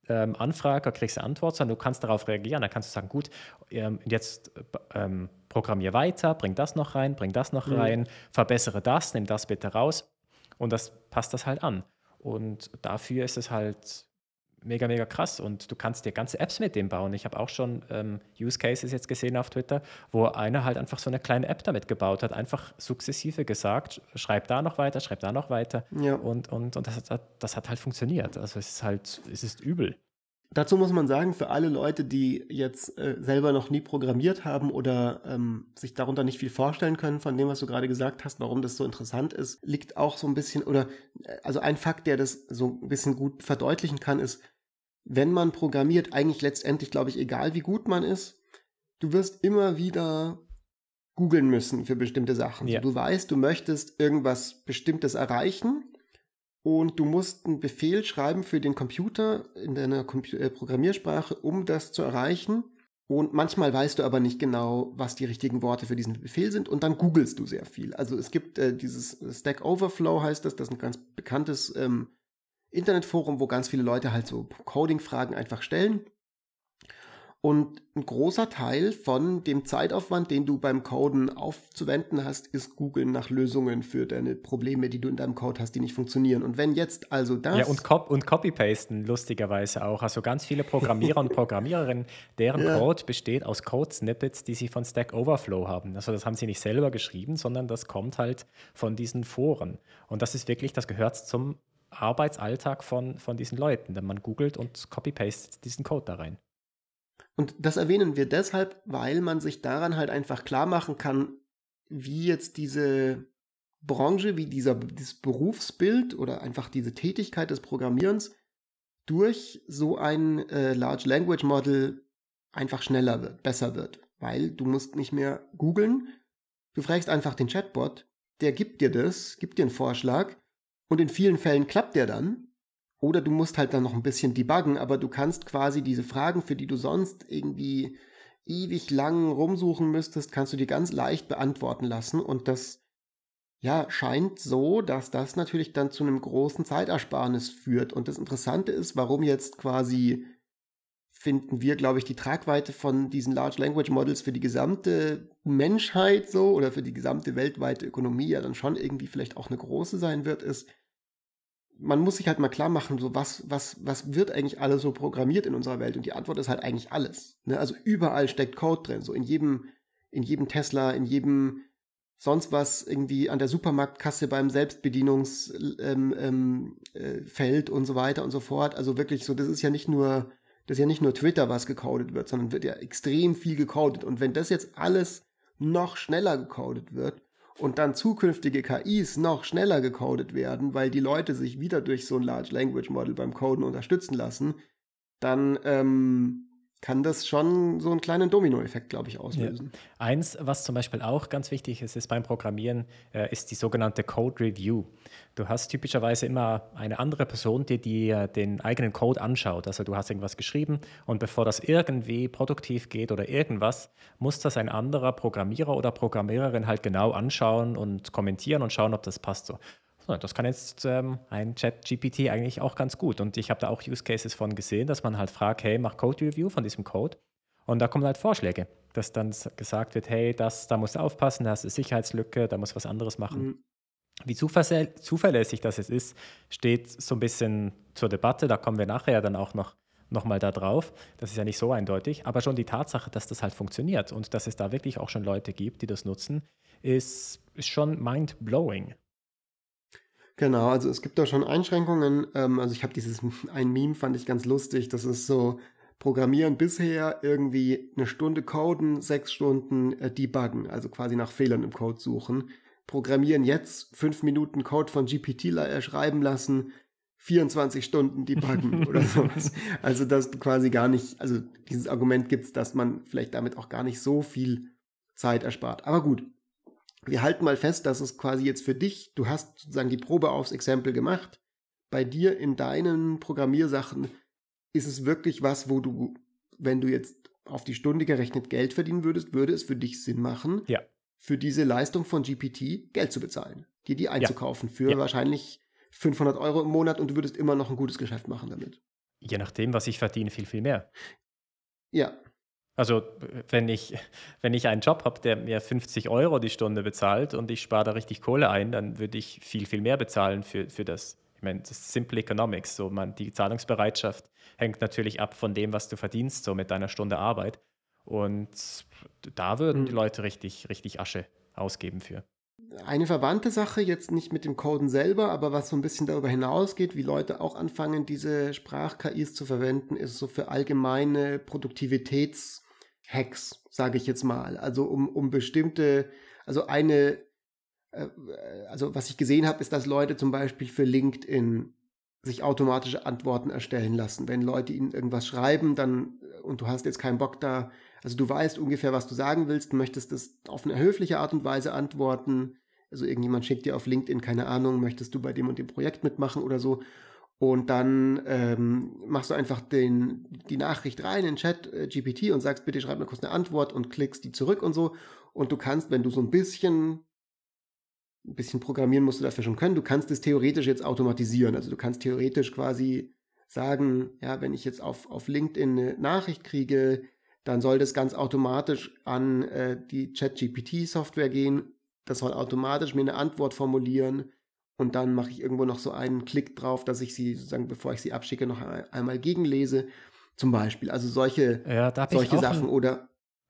Speaker 2: ähm, Anfrage, kriegst du Antwort, sondern du kannst darauf reagieren. Dann kannst du sagen, gut, ähm, jetzt ähm, programmier weiter, bring das noch rein, bring das noch mhm. rein, verbessere das, nimm das bitte raus. Und das passt das halt an. Und dafür ist es halt mega, mega krass. Und du kannst dir ganze Apps mit dem bauen. Ich habe auch schon ähm, Use Cases jetzt gesehen auf Twitter, wo einer halt einfach so eine kleine App damit gebaut hat, einfach sukzessive gesagt, schreib da noch weiter, schreib da noch weiter. Ja. Und, und, und das, hat, das hat halt funktioniert. Also es ist halt, es ist übel.
Speaker 1: Dazu muss man sagen, für alle Leute, die jetzt äh, selber noch nie programmiert haben oder ähm, sich darunter nicht viel vorstellen können von dem, was du gerade gesagt hast, warum das so interessant ist, liegt auch so ein bisschen, oder äh, also ein Fakt, der das so ein bisschen gut verdeutlichen kann, ist, wenn man programmiert, eigentlich letztendlich, glaube ich, egal wie gut man ist, du wirst immer wieder googeln müssen für bestimmte Sachen. Ja. Du weißt, du möchtest irgendwas Bestimmtes erreichen und du musst einen Befehl schreiben für den Computer in deiner äh, Programmiersprache, um das zu erreichen. Und manchmal weißt du aber nicht genau, was die richtigen Worte für diesen Befehl sind und dann googelst du sehr viel. Also es gibt äh, dieses Stack Overflow heißt das, das ist ein ganz bekanntes ähm, Internetforum, wo ganz viele Leute halt so Coding-Fragen einfach stellen. Und ein großer Teil von dem Zeitaufwand, den du beim Coden aufzuwenden hast, ist Googeln nach Lösungen für deine Probleme, die du in deinem Code hast, die nicht funktionieren. Und wenn jetzt also das.
Speaker 2: Ja, und, Cop und Copy-Pasten lustigerweise auch. Also ganz viele Programmierer und Programmiererinnen, deren ja. Code besteht aus Code-Snippets, die sie von Stack Overflow haben. Also das haben sie nicht selber geschrieben, sondern das kommt halt von diesen Foren. Und das ist wirklich, das gehört zum Arbeitsalltag von, von diesen Leuten. Denn man googelt und copy-pastet diesen Code da rein.
Speaker 1: Und das erwähnen wir deshalb, weil man sich daran halt einfach klar machen kann, wie jetzt diese Branche, wie dieser, dieses Berufsbild oder einfach diese Tätigkeit des Programmierens durch so ein äh, Large Language Model einfach schneller wird, besser wird. Weil du musst nicht mehr googeln, du fragst einfach den Chatbot, der gibt dir das, gibt dir einen Vorschlag und in vielen Fällen klappt der dann. Oder du musst halt dann noch ein bisschen debuggen, aber du kannst quasi diese Fragen, für die du sonst irgendwie ewig lang rumsuchen müsstest, kannst du dir ganz leicht beantworten lassen. Und das ja, scheint so, dass das natürlich dann zu einem großen Zeitersparnis führt. Und das Interessante ist, warum jetzt quasi finden wir, glaube ich, die Tragweite von diesen Large Language Models für die gesamte Menschheit so oder für die gesamte weltweite Ökonomie ja dann schon irgendwie vielleicht auch eine große sein wird, ist, man muss sich halt mal klar machen, so was, was, was wird eigentlich alles so programmiert in unserer Welt? Und die Antwort ist halt eigentlich alles. Ne? Also überall steckt Code drin, so in jedem, in jedem Tesla, in jedem sonst was irgendwie an der Supermarktkasse beim Selbstbedienungsfeld ähm, ähm, äh, und so weiter und so fort. Also wirklich so, das ist ja nicht nur, das ist ja nicht nur Twitter, was gecodet wird, sondern wird ja extrem viel gecodet. Und wenn das jetzt alles noch schneller gecodet wird, und dann zukünftige KIs noch schneller gecodet werden, weil die Leute sich wieder durch so ein Large Language Model beim Coden unterstützen lassen, dann ähm, kann das schon so einen kleinen Dominoeffekt, glaube ich, auslösen.
Speaker 2: Ja. Eins, was zum Beispiel auch ganz wichtig ist, ist beim Programmieren, äh, ist die sogenannte Code Review. Du hast typischerweise immer eine andere Person, die dir den eigenen Code anschaut. Also du hast irgendwas geschrieben und bevor das irgendwie produktiv geht oder irgendwas, muss das ein anderer Programmierer oder Programmiererin halt genau anschauen und kommentieren und schauen, ob das passt so. Das kann jetzt ähm, ein Chat-GPT eigentlich auch ganz gut. Und ich habe da auch Use Cases von gesehen, dass man halt fragt, hey, mach Code-Review von diesem Code. Und da kommen halt Vorschläge, dass dann gesagt wird, hey, das, da musst du aufpassen, da hast du Sicherheitslücke, da musst du was anderes machen. Mhm. Wie zuverlässig das jetzt ist, steht so ein bisschen zur Debatte. Da kommen wir nachher dann auch noch, noch mal da drauf. Das ist ja nicht so eindeutig. Aber schon die Tatsache, dass das halt funktioniert und dass es da wirklich auch schon Leute gibt, die das nutzen, ist, ist schon mind-blowing.
Speaker 1: Genau, also es gibt da schon Einschränkungen. Ähm, also ich habe dieses, ein Meme fand ich ganz lustig. Das ist so, Programmieren bisher irgendwie eine Stunde coden, sechs Stunden äh, debuggen, also quasi nach Fehlern im Code suchen. Programmieren jetzt fünf Minuten Code von GPT äh, schreiben lassen, 24 Stunden debuggen oder sowas. Also dass du quasi gar nicht, also dieses Argument gibt es, dass man vielleicht damit auch gar nicht so viel Zeit erspart. Aber gut, wir halten mal fest, dass es quasi jetzt für dich, du hast sozusagen die Probe aufs Exempel gemacht. Bei dir in deinen Programmiersachen ist es wirklich was, wo du, wenn du jetzt auf die Stunde gerechnet Geld verdienen würdest, würde es für dich Sinn machen,
Speaker 2: ja.
Speaker 1: für diese Leistung von GPT Geld zu bezahlen, dir die einzukaufen ja. für ja. wahrscheinlich 500 Euro im Monat und du würdest immer noch ein gutes Geschäft machen damit.
Speaker 2: Je nachdem, was ich verdiene, viel, viel mehr.
Speaker 1: Ja,
Speaker 2: also wenn ich, wenn ich einen Job habe, der mir 50 Euro die Stunde bezahlt und ich spare da richtig Kohle ein, dann würde ich viel, viel mehr bezahlen für, für das. Ich meine, das ist Simple Economics. So man, die Zahlungsbereitschaft hängt natürlich ab von dem, was du verdienst, so mit deiner Stunde Arbeit. Und da würden die mhm. Leute richtig, richtig Asche ausgeben für.
Speaker 1: eine verwandte Sache, jetzt nicht mit dem Coden selber, aber was so ein bisschen darüber hinausgeht, wie Leute auch anfangen, diese Sprach-KIs zu verwenden, ist so für allgemeine Produktivitäts-Hacks, sage ich jetzt mal. Also um, um bestimmte, also eine, äh, also was ich gesehen habe, ist, dass Leute zum Beispiel für LinkedIn sich automatische Antworten erstellen lassen. Wenn Leute ihnen irgendwas schreiben, dann, und du hast jetzt keinen Bock da, also du weißt ungefähr, was du sagen willst, möchtest das auf eine höfliche Art und Weise antworten. Also irgendjemand schickt dir auf LinkedIn, keine Ahnung, möchtest du bei dem und dem Projekt mitmachen oder so. Und dann ähm, machst du einfach den, die Nachricht rein in Chat äh, GPT und sagst, bitte schreib mir kurz eine Antwort und klickst die zurück und so. Und du kannst, wenn du so ein bisschen ein bisschen programmieren musst du dafür schon können. Du kannst es theoretisch jetzt automatisieren. Also du kannst theoretisch quasi sagen, ja, wenn ich jetzt auf, auf LinkedIn eine Nachricht kriege, dann soll das ganz automatisch an äh, die ChatGPT-Software gehen. Das soll automatisch mir eine Antwort formulieren. Und dann mache ich irgendwo noch so einen Klick drauf, dass ich sie sozusagen, bevor ich sie abschicke, noch einmal gegenlese. Zum Beispiel. Also solche,
Speaker 2: ja,
Speaker 1: solche Sachen.
Speaker 2: Ein,
Speaker 1: oder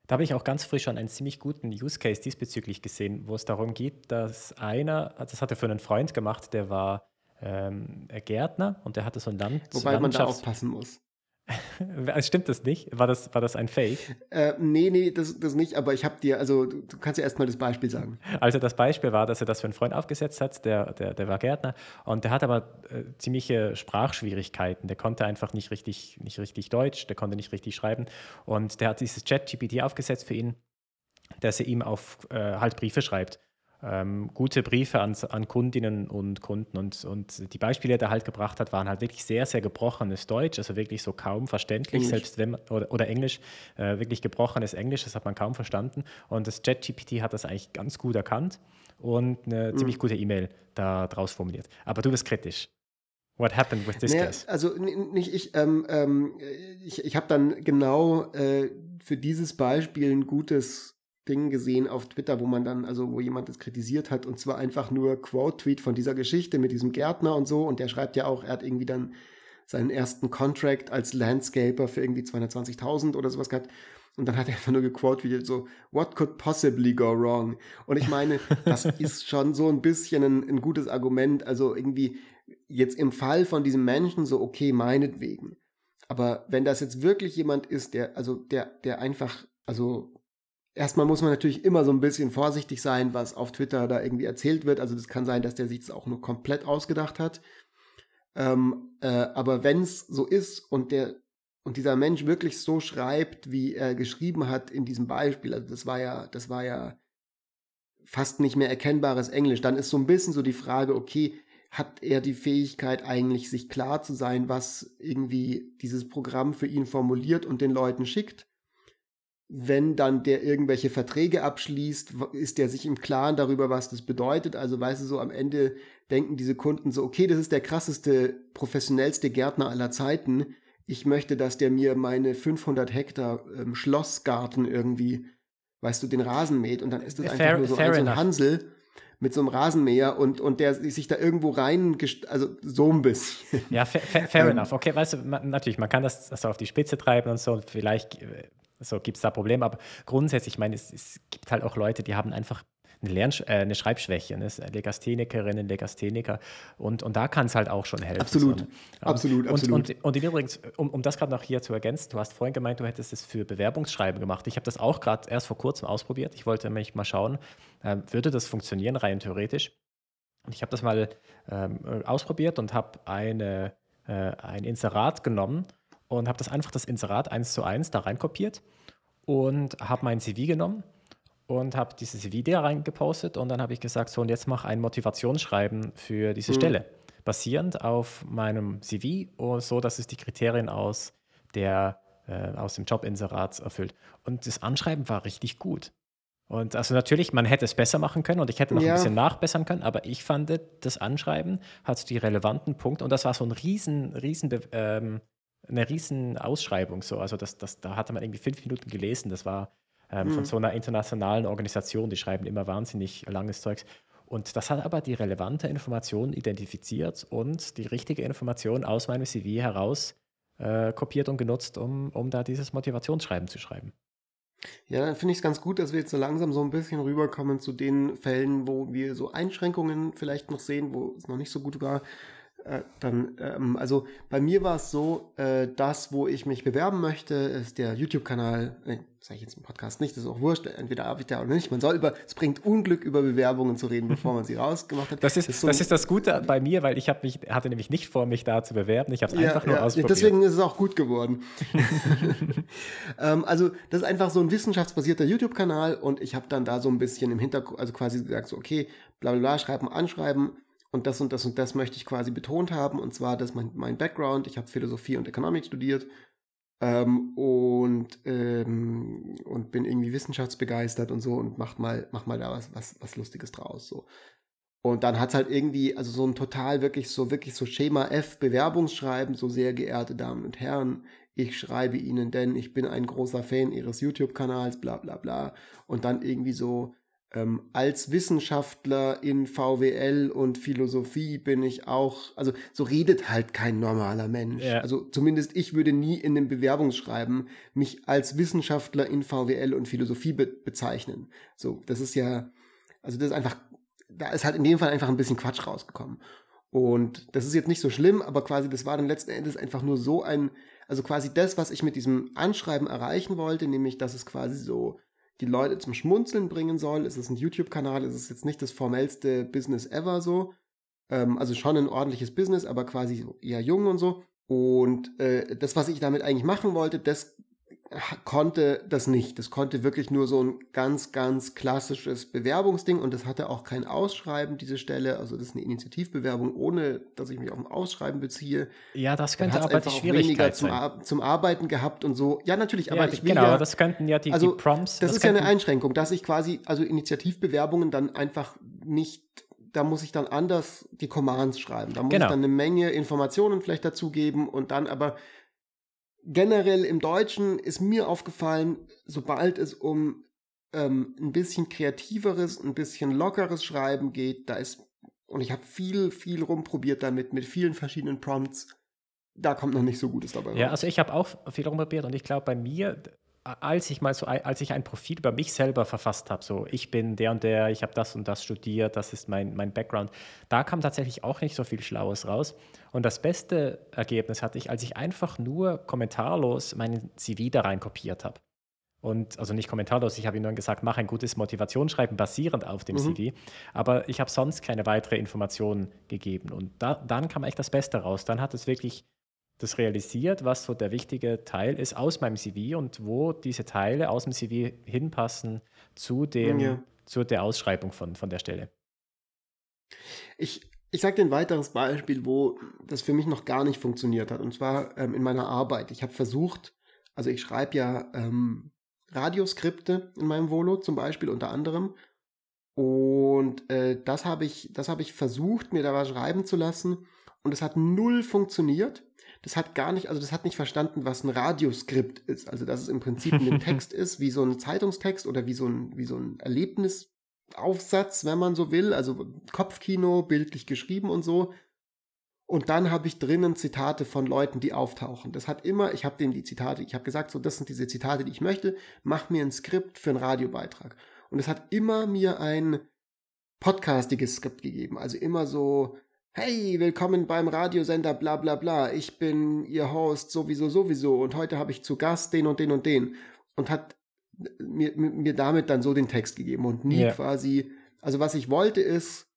Speaker 2: da habe ich auch ganz frisch schon einen ziemlich guten Use Case diesbezüglich gesehen, wo es darum geht, dass einer, das hat er für einen Freund gemacht, der war ähm, Gärtner und der hatte so ein Land.
Speaker 1: Wobei man da aufpassen muss.
Speaker 2: Stimmt das nicht? War das, war das ein Fake?
Speaker 1: Äh, nee, nee, das, das nicht, aber ich habe dir, also du, du kannst ja erstmal das Beispiel sagen.
Speaker 2: Also das Beispiel war, dass er das für einen Freund aufgesetzt hat, der, der, der war Gärtner und der hat aber äh, ziemliche Sprachschwierigkeiten. Der konnte einfach nicht richtig, nicht richtig Deutsch, der konnte nicht richtig schreiben und der hat dieses Chat-GPT aufgesetzt für ihn, dass er ihm auf äh, halt Briefe schreibt ähm, gute Briefe an, an, Kundinnen und Kunden. Und, und die Beispiele, die er halt gebracht hat, waren halt wirklich sehr, sehr gebrochenes Deutsch, also wirklich so kaum verständlich, Englisch. selbst wenn man, oder, oder Englisch, äh, wirklich gebrochenes Englisch, das hat man kaum verstanden. Und das ChatGPT hat das eigentlich ganz gut erkannt und eine mhm. ziemlich gute E-Mail daraus formuliert. Aber du bist kritisch. What happened with this naja, case?
Speaker 1: Also nicht ich, ähm, ähm, ich, ich habe dann genau äh, für dieses Beispiel ein gutes Ding gesehen auf Twitter, wo man dann, also wo jemand das kritisiert hat, und zwar einfach nur Quote-Tweet von dieser Geschichte mit diesem Gärtner und so. Und der schreibt ja auch, er hat irgendwie dann seinen ersten Contract als Landscaper für irgendwie 220.000 oder sowas gehabt. Und dann hat er einfach nur gequote so, what could possibly go wrong? Und ich meine, das ist schon so ein bisschen ein, ein gutes Argument. Also irgendwie jetzt im Fall von diesem Menschen so, okay, meinetwegen. Aber wenn das jetzt wirklich jemand ist, der, also der, der einfach, also Erstmal muss man natürlich immer so ein bisschen vorsichtig sein, was auf Twitter da irgendwie erzählt wird. Also das kann sein, dass der sich das auch nur komplett ausgedacht hat. Ähm, äh, aber wenn es so ist und der und dieser Mensch wirklich so schreibt, wie er geschrieben hat in diesem Beispiel, also das war ja, das war ja fast nicht mehr erkennbares Englisch, dann ist so ein bisschen so die Frage, okay, hat er die Fähigkeit eigentlich, sich klar zu sein, was irgendwie dieses Programm für ihn formuliert und den Leuten schickt? Wenn dann der irgendwelche Verträge abschließt, ist der sich im Klaren darüber, was das bedeutet. Also weißt du, so am Ende denken diese Kunden so, okay, das ist der krasseste, professionellste Gärtner aller Zeiten. Ich möchte, dass der mir meine 500 Hektar ähm, Schlossgarten irgendwie, weißt du, den Rasen mäht. Und dann ist das fair, einfach nur so ein, so ein Hansel mit so einem Rasenmäher und, und der sich da irgendwo rein, also so ein bisschen.
Speaker 2: Ja, fair, fair, fair ähm, enough. Okay, weißt du, man, natürlich, man kann das, das auf die Spitze treiben und so. Vielleicht äh, so gibt es da Probleme, aber grundsätzlich, ich meine, es, es, gibt halt auch Leute, die haben einfach eine, Lern äh, eine Schreibschwäche, ne? Legasthenikerinnen, Legastheniker und, und da kann es halt auch schon helfen.
Speaker 1: Absolut, so, ne?
Speaker 2: absolut, und, absolut. Und, und, übrigens, um, um das gerade noch hier zu ergänzen, du hast vorhin gemeint, du hättest es für Bewerbungsschreiben gemacht. Ich habe das auch gerade erst vor kurzem ausprobiert. Ich wollte mich mal schauen, äh, würde das funktionieren rein theoretisch? Und ich habe das mal ähm, ausprobiert und habe eine, äh, ein Inserat genommen und habe das einfach das Inserat eins zu eins da reinkopiert und habe mein CV genommen und habe dieses Video reingepostet und dann habe ich gesagt, so und jetzt mach ein Motivationsschreiben für diese mhm. Stelle, basierend auf meinem CV, und so dass es die Kriterien aus, der, äh, aus dem Jobinserat erfüllt. Und das Anschreiben war richtig gut. Und also natürlich, man hätte es besser machen können und ich hätte noch ja. ein bisschen nachbessern können, aber ich fand, das Anschreiben hat die relevanten Punkte und das war so ein riesen, riesen ähm, eine riesen Ausschreibung so. Also das, das, da hatte man irgendwie fünf Minuten gelesen. Das war ähm, mhm. von so einer internationalen Organisation, die schreiben immer wahnsinnig langes Zeugs. Und das hat aber die relevante Information identifiziert und die richtige Information aus meinem CV heraus äh, kopiert und genutzt, um, um da dieses Motivationsschreiben zu schreiben.
Speaker 1: Ja, dann finde ich es ganz gut, dass wir jetzt so langsam so ein bisschen rüberkommen zu den Fällen, wo wir so Einschränkungen vielleicht noch sehen, wo es noch nicht so gut war. Äh, dann, ähm, also bei mir war es so, äh, das, wo ich mich bewerben möchte, ist der YouTube-Kanal, nee, sage ich jetzt im Podcast nicht, das ist auch wurscht, entweder habe ich da oder nicht. Man soll über, es bringt Unglück, über Bewerbungen zu reden, bevor man sie rausgemacht hat.
Speaker 2: Das ist das, ist, so das, ist das, Gute bei mir, weil ich mich, hatte nämlich nicht vor, mich da zu bewerben. Ich habe es ja, einfach nur ja, ausprobiert.
Speaker 1: Deswegen ist es auch gut geworden. ähm, also das ist einfach so ein wissenschaftsbasierter YouTube-Kanal und ich habe dann da so ein bisschen im Hintergrund, also quasi gesagt, so okay, bla bla bla, schreiben, anschreiben, und das und das und das möchte ich quasi betont haben. Und zwar, dass mein, mein Background, ich habe Philosophie und Economic studiert ähm, und, ähm, und bin irgendwie wissenschaftsbegeistert und so und mach mal, mach mal da was, was, was Lustiges draus. So. Und dann hat es halt irgendwie, also so ein total wirklich so, wirklich so Schema F Bewerbungsschreiben, so sehr geehrte Damen und Herren, ich schreibe Ihnen denn, ich bin ein großer Fan Ihres YouTube-Kanals, bla bla bla. Und dann irgendwie so, ähm, als Wissenschaftler in VWL und Philosophie bin ich auch, also so redet halt kein normaler Mensch. Ja. Also zumindest ich würde nie in einem Bewerbungsschreiben mich als Wissenschaftler in VWL und Philosophie be bezeichnen. So, das ist ja, also das ist einfach, da ist halt in dem Fall einfach ein bisschen Quatsch rausgekommen. Und das ist jetzt nicht so schlimm, aber quasi das war dann letzten Endes einfach nur so ein, also quasi das, was ich mit diesem Anschreiben erreichen wollte, nämlich dass es quasi so die Leute zum Schmunzeln bringen soll. Es ist ein YouTube-Kanal, es ist jetzt nicht das formellste Business ever so. Ähm, also schon ein ordentliches Business, aber quasi eher jung und so. Und äh, das, was ich damit eigentlich machen wollte, das konnte das nicht. Das konnte wirklich nur so ein ganz, ganz klassisches Bewerbungsding und das hatte auch kein Ausschreiben, diese Stelle. Also das ist eine Initiativbewerbung, ohne dass ich mich auf ein Ausschreiben beziehe.
Speaker 2: Ja, das könnte aber die Schwierigkeit
Speaker 1: zum, sein. zum Arbeiten gehabt und so. Ja, natürlich, aber ja, ich
Speaker 2: will Genau, ja, das könnten ja die,
Speaker 1: also,
Speaker 2: die Prompts.
Speaker 1: Das, das ist ja eine Einschränkung, dass ich quasi, also Initiativbewerbungen dann einfach nicht da muss ich dann anders die Commands schreiben. Da muss genau. ich dann eine Menge Informationen vielleicht dazugeben und dann aber generell im Deutschen ist mir aufgefallen, sobald es um ähm, ein bisschen kreativeres, ein bisschen lockeres Schreiben geht, da ist, und ich habe viel, viel rumprobiert damit, mit vielen verschiedenen Prompts, da kommt noch nicht so Gutes dabei.
Speaker 2: Ja, also ich habe auch viel rumprobiert und ich glaube, bei mir, als ich mal so, als ich ein Profil über mich selber verfasst habe, so ich bin der und der, ich habe das und das studiert, das ist mein, mein Background, da kam tatsächlich auch nicht so viel Schlaues raus. Und das beste Ergebnis hatte ich, als ich einfach nur kommentarlos meinen CV da rein kopiert habe. Und also nicht kommentarlos, ich habe ihm nur gesagt, mach ein gutes Motivationsschreiben basierend auf dem mhm. CV. Aber ich habe sonst keine weitere Informationen gegeben. Und da, dann kam echt das Beste raus. Dann hat es wirklich das realisiert, was so der wichtige Teil ist aus meinem CV und wo diese Teile aus dem CV hinpassen zu, dem, ja. zu der Ausschreibung von, von der Stelle.
Speaker 1: Ich, ich sage dir ein weiteres Beispiel, wo das für mich noch gar nicht funktioniert hat. Und zwar ähm, in meiner Arbeit. Ich habe versucht, also ich schreibe ja ähm, Radioskripte in meinem Volo zum Beispiel unter anderem. Und äh, das habe ich, das habe ich versucht, mir da was schreiben zu lassen. Und es hat null funktioniert das hat gar nicht, also das hat nicht verstanden, was ein Radioskript ist. Also dass es im Prinzip ein Text ist, wie so ein Zeitungstext oder wie so ein, wie so ein Erlebnisaufsatz, wenn man so will. Also Kopfkino, bildlich geschrieben und so. Und dann habe ich drinnen Zitate von Leuten, die auftauchen. Das hat immer, ich habe denen die Zitate, ich habe gesagt, so, das sind diese Zitate, die ich möchte, mach mir ein Skript für einen Radiobeitrag. Und es hat immer mir ein podcastiges Skript gegeben. Also immer so Hey, willkommen beim Radiosender bla bla bla. Ich bin Ihr Host sowieso sowieso und heute habe ich zu Gast den und den und den. Und hat mir, mir damit dann so den Text gegeben und nie yeah. quasi. Also was ich wollte ist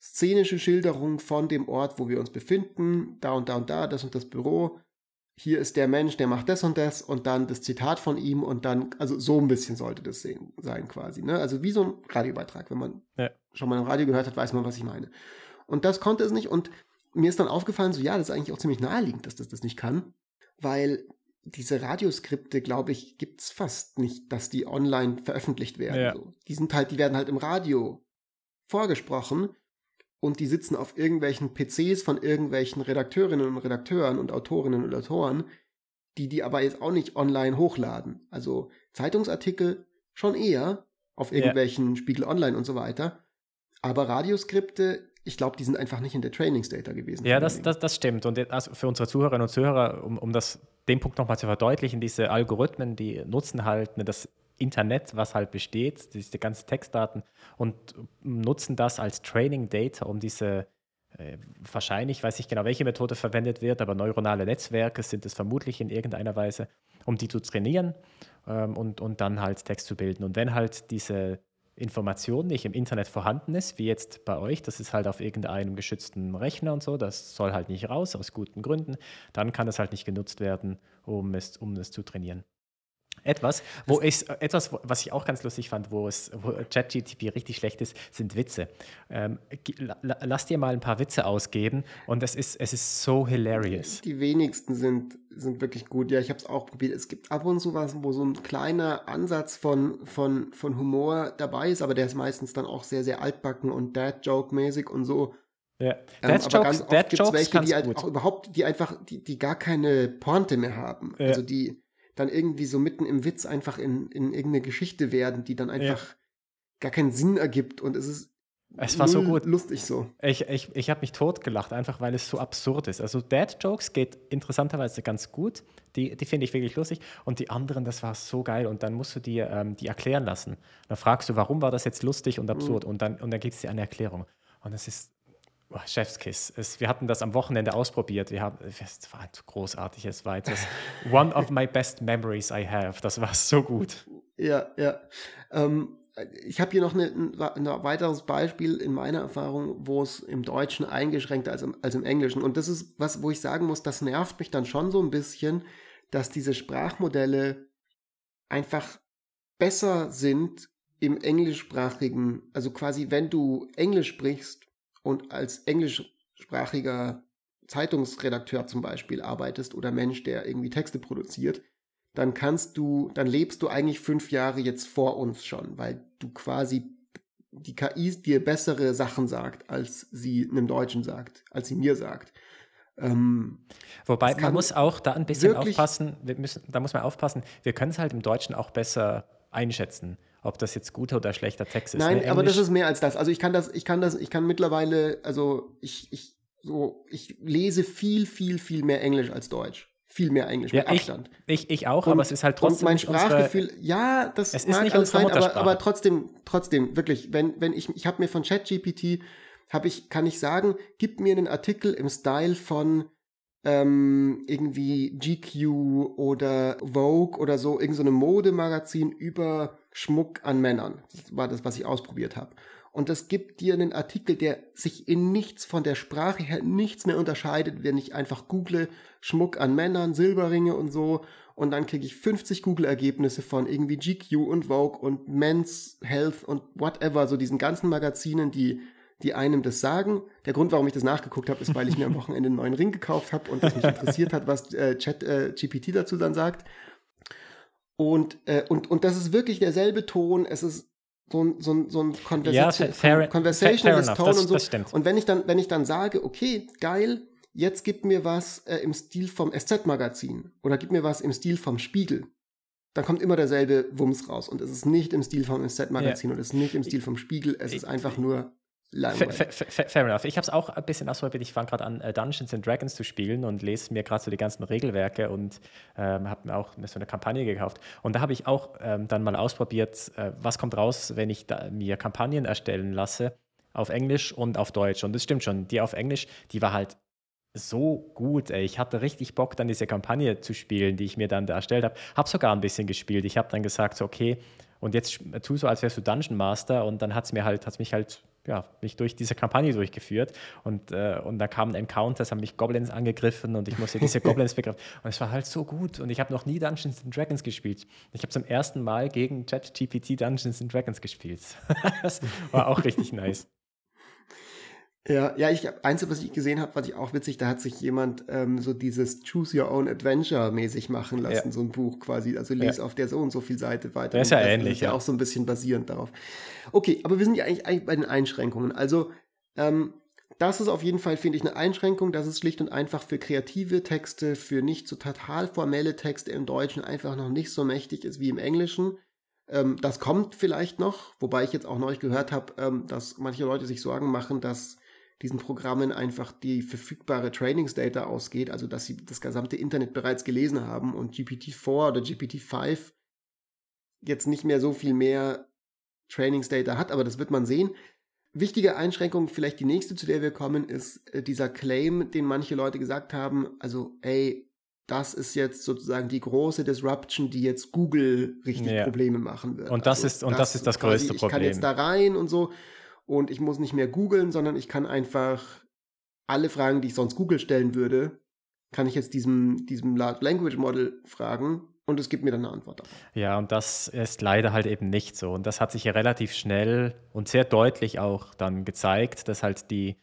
Speaker 1: szenische Schilderung von dem Ort, wo wir uns befinden. Da und da und da, das und das Büro. Hier ist der Mensch, der macht das und das und dann das Zitat von ihm und dann, also so ein bisschen sollte das sehen, sein quasi. Ne? Also wie so ein Radiobeitrag. Wenn man ja. schon mal im Radio gehört hat, weiß man, was ich meine. Und das konnte es nicht. Und mir ist dann aufgefallen, so ja, das ist eigentlich auch ziemlich naheliegend, dass das das nicht kann, weil diese Radioskripte, glaube ich, gibt es fast nicht, dass die online veröffentlicht werden. Ja. So. Die sind halt, die werden halt im Radio vorgesprochen und die sitzen auf irgendwelchen PCs von irgendwelchen Redakteurinnen und Redakteuren und Autorinnen und Autoren, die die aber jetzt auch nicht online hochladen. Also Zeitungsartikel schon eher auf irgendwelchen ja. Spiegel Online und so weiter. Aber Radioskripte ich glaube, die sind einfach nicht in der Trainingsdata gewesen.
Speaker 2: Ja, das, das, das stimmt. Und also für unsere Zuhörerinnen und Zuhörer, um, um das, den Punkt nochmal zu verdeutlichen, diese Algorithmen, die nutzen halt ne, das Internet, was halt besteht, diese ganzen Textdaten und nutzen das als Training Data, um diese äh, wahrscheinlich, weiß ich genau, welche Methode verwendet wird, aber neuronale Netzwerke sind es vermutlich in irgendeiner Weise, um die zu trainieren ähm, und, und dann halt Text zu bilden. Und wenn halt diese Information nicht im Internet vorhanden ist, wie jetzt bei euch, das ist halt auf irgendeinem geschützten Rechner und so, das soll halt nicht raus, aus guten Gründen, dann kann es halt nicht genutzt werden, um es, um es zu trainieren. Etwas, wo ich, etwas, was ich auch ganz lustig fand, wo es, wo ChatGTP richtig schlecht ist, sind Witze. Ähm, lass dir mal ein paar Witze ausgeben und es ist, es ist so hilarious.
Speaker 1: Die wenigsten sind, sind wirklich gut. Ja, ich habe es auch probiert. Es gibt ab und zu was, wo so ein kleiner Ansatz von, von, von Humor dabei ist, aber der ist meistens dann auch sehr, sehr altbacken und Dad-Joke-mäßig und so.
Speaker 2: Ja.
Speaker 1: Ähm, aber Jokes, ganz oft gibt es welche, die halt auch überhaupt, die einfach, die, die gar keine Pointe mehr haben. Ja. Also die dann irgendwie so mitten im Witz einfach in, in irgendeine Geschichte werden, die dann einfach ja. gar keinen Sinn ergibt und es ist
Speaker 2: es war so gut.
Speaker 1: Lustig so.
Speaker 2: Ich, ich, ich habe mich totgelacht, einfach weil es so absurd ist. Also Dad-Jokes geht interessanterweise ganz gut. Die, die finde ich wirklich lustig. Und die anderen, das war so geil. Und dann musst du dir ähm, die erklären lassen. Dann fragst du, warum war das jetzt lustig und absurd? Mhm. Und dann, und dann gibt es dir eine Erklärung. Und es ist oh, Chefskiss. Es, wir hatten das am Wochenende ausprobiert. Wir haben, es war großartig. Es war one of my best memories I have. Das war so gut.
Speaker 1: Ja, ja. Ähm, ich habe hier noch eine, ein, ein, weiteres Beispiel in meiner Erfahrung, wo es im Deutschen eingeschränkter als im, als im Englischen. Und das ist was, wo ich sagen muss, das nervt mich dann schon so ein bisschen, dass diese Sprachmodelle einfach besser sind im englischsprachigen, also quasi wenn du Englisch sprichst, und als englischsprachiger Zeitungsredakteur zum Beispiel arbeitest oder Mensch, der irgendwie Texte produziert, dann kannst du, dann lebst du eigentlich fünf Jahre jetzt vor uns schon, weil du quasi die KI dir bessere Sachen sagt, als sie einem Deutschen sagt, als sie mir sagt.
Speaker 2: Ähm, Wobei man muss auch da ein bisschen aufpassen, wir müssen, da muss man aufpassen, wir können es halt im Deutschen auch besser einschätzen ob das jetzt guter oder schlechter Text ist.
Speaker 1: Nein, ne? aber das ist mehr als das. Also ich kann das, ich kann das, ich kann mittlerweile, also ich, ich, so, ich lese viel, viel, viel mehr Englisch als Deutsch. Viel mehr Englisch
Speaker 2: ja, mit Abstand. Ich, ich, ich auch, und, aber es ist halt trotzdem.
Speaker 1: Und mein Sprachgefühl, unsere, ja, das
Speaker 2: es ist nicht alles sein,
Speaker 1: aber, aber trotzdem, trotzdem, wirklich, wenn, wenn ich, ich habe mir von ChatGPT, habe ich, kann ich sagen, gib mir einen Artikel im Style von ähm, irgendwie GQ oder Vogue oder so, irgendein so Modemagazin über Schmuck an Männern. Das war das, was ich ausprobiert habe. Und das gibt dir einen Artikel, der sich in nichts von der Sprache her nichts mehr unterscheidet, wenn ich einfach google Schmuck an Männern, Silberringe und so. Und dann kriege ich 50 Google-Ergebnisse von irgendwie GQ und Vogue und Men's Health und whatever, so diesen ganzen Magazinen, die die einem das sagen. Der Grund, warum ich das nachgeguckt habe, ist, weil ich mir am Wochenende einen neuen Ring gekauft habe und es mich interessiert hat, was äh, Chat äh, GPT dazu dann sagt. Und, äh, und, und das ist wirklich derselbe Ton. Es ist so ein, so ein, so ein Conversation, ja, fair, Conversationalist fair, fair Tone das, und so. und wenn ich dann, wenn ich dann sage, okay, geil, jetzt gib mir was äh, im Stil vom SZ-Magazin oder gib mir was im Stil vom Spiegel, dann kommt immer derselbe Wumms raus. Und es ist nicht im Stil vom SZ-Magazin yeah. und es ist nicht im Stil vom Spiegel, es ist einfach nur
Speaker 2: Fair, enough. Ich habe es auch ein bisschen ausprobiert. Ich fange gerade an, äh, Dungeons and Dragons zu spielen und lese mir gerade so die ganzen Regelwerke und ähm, habe mir auch so eine Kampagne gekauft. Und da habe ich auch ähm, dann mal ausprobiert, äh, was kommt raus, wenn ich mir Kampagnen erstellen lasse auf Englisch und auf Deutsch. Und das stimmt schon. Die auf Englisch, die war halt so gut. Ey. Ich hatte richtig Bock, dann diese Kampagne zu spielen, die ich mir dann da erstellt habe. Habe sogar ein bisschen gespielt. Ich habe dann gesagt, so, okay, und jetzt tu so, als wärst du Dungeon Master. Und dann hat es mir halt, hat's mich halt ja, mich durch diese Kampagne durchgeführt und, äh, und da kamen Encounters, haben mich Goblins angegriffen und ich musste diese Goblins begreifen. Und es war halt so gut und ich habe noch nie Dungeons and Dragons gespielt. Ich habe zum ersten Mal gegen ChatGPT Dungeons and Dragons gespielt. das war auch richtig nice.
Speaker 1: Ja, ja, ich eins, was ich gesehen habe, was ich auch witzig, da hat sich jemand ähm, so dieses Choose Your Own Adventure mäßig machen lassen, ja. so ein Buch quasi. Also lese ja. auf der so und so viel Seite weiter.
Speaker 2: Das ist ja das ähnlich. Ist ja,
Speaker 1: ja auch so ein bisschen basierend darauf. Okay, aber wir sind ja eigentlich, eigentlich bei den Einschränkungen. Also, ähm, das ist auf jeden Fall, finde ich, eine Einschränkung. Das ist schlicht und einfach für kreative Texte, für nicht so total formelle Texte im Deutschen einfach noch nicht so mächtig ist wie im Englischen. Ähm, das kommt vielleicht noch, wobei ich jetzt auch neulich gehört habe, ähm, dass manche Leute sich Sorgen machen, dass diesen Programmen einfach die verfügbare Trainingsdata ausgeht, also dass sie das gesamte Internet bereits gelesen haben und GPT-4 oder GPT-5 jetzt nicht mehr so viel mehr Trainingsdata hat, aber das wird man sehen. Wichtige Einschränkung, vielleicht die nächste, zu der wir kommen, ist äh, dieser Claim, den manche Leute gesagt haben, also ey, das ist jetzt sozusagen die große Disruption, die jetzt Google richtig ja. Probleme machen wird.
Speaker 2: Und das also ist und das, das ist das größte Problem.
Speaker 1: Ich kann jetzt da rein und so und ich muss nicht mehr googeln, sondern ich kann einfach alle Fragen, die ich sonst Google stellen würde, kann ich jetzt diesem, diesem Large Language Model fragen und es gibt mir dann eine Antwort darauf.
Speaker 2: Ja, und das ist leider halt eben nicht so. Und das hat sich ja relativ schnell und sehr deutlich auch dann gezeigt, dass halt die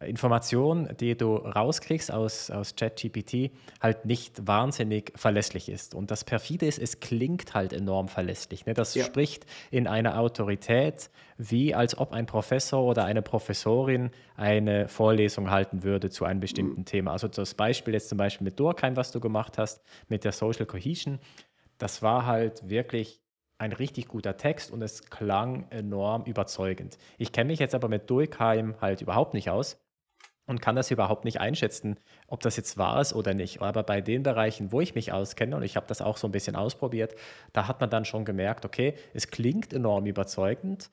Speaker 2: Information, die du rauskriegst aus, aus ChatGPT, halt nicht wahnsinnig verlässlich ist. Und das perfide ist, es klingt halt enorm verlässlich. Ne? Das ja. spricht in einer Autorität, wie als ob ein Professor oder eine Professorin eine Vorlesung halten würde zu einem bestimmten mhm. Thema. Also das Beispiel jetzt zum Beispiel mit Durkheim, was du gemacht hast, mit der Social Cohesion, das war halt wirklich ein richtig guter Text und es klang enorm überzeugend. Ich kenne mich jetzt aber mit Durkheim halt überhaupt nicht aus und kann das überhaupt nicht einschätzen, ob das jetzt wahr ist oder nicht. Aber bei den Bereichen, wo ich mich auskenne, und ich habe das auch so ein bisschen ausprobiert, da hat man dann schon gemerkt, okay, es klingt enorm überzeugend,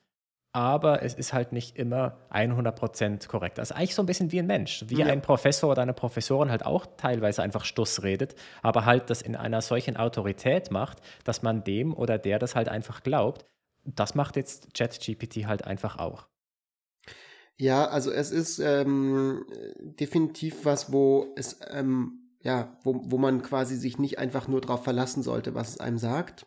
Speaker 2: aber es ist halt nicht immer 100% korrekt. Das ist eigentlich so ein bisschen wie ein Mensch, wie ja. ein Professor oder eine Professorin halt auch teilweise einfach Stuss redet, aber halt das in einer solchen Autorität macht, dass man dem oder der das halt einfach glaubt. Das macht jetzt ChatGPT halt einfach auch.
Speaker 1: Ja, also es ist ähm, definitiv was, wo es ähm, ja, wo, wo man quasi sich nicht einfach nur darauf verlassen sollte, was es einem sagt.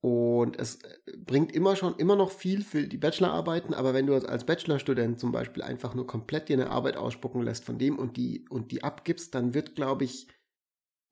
Speaker 1: Und es äh, bringt immer schon, immer noch viel für die Bachelorarbeiten, aber wenn du als Bachelorstudent zum Beispiel einfach nur komplett dir eine Arbeit ausspucken lässt von dem und die, und die abgibst, dann wird, glaube ich,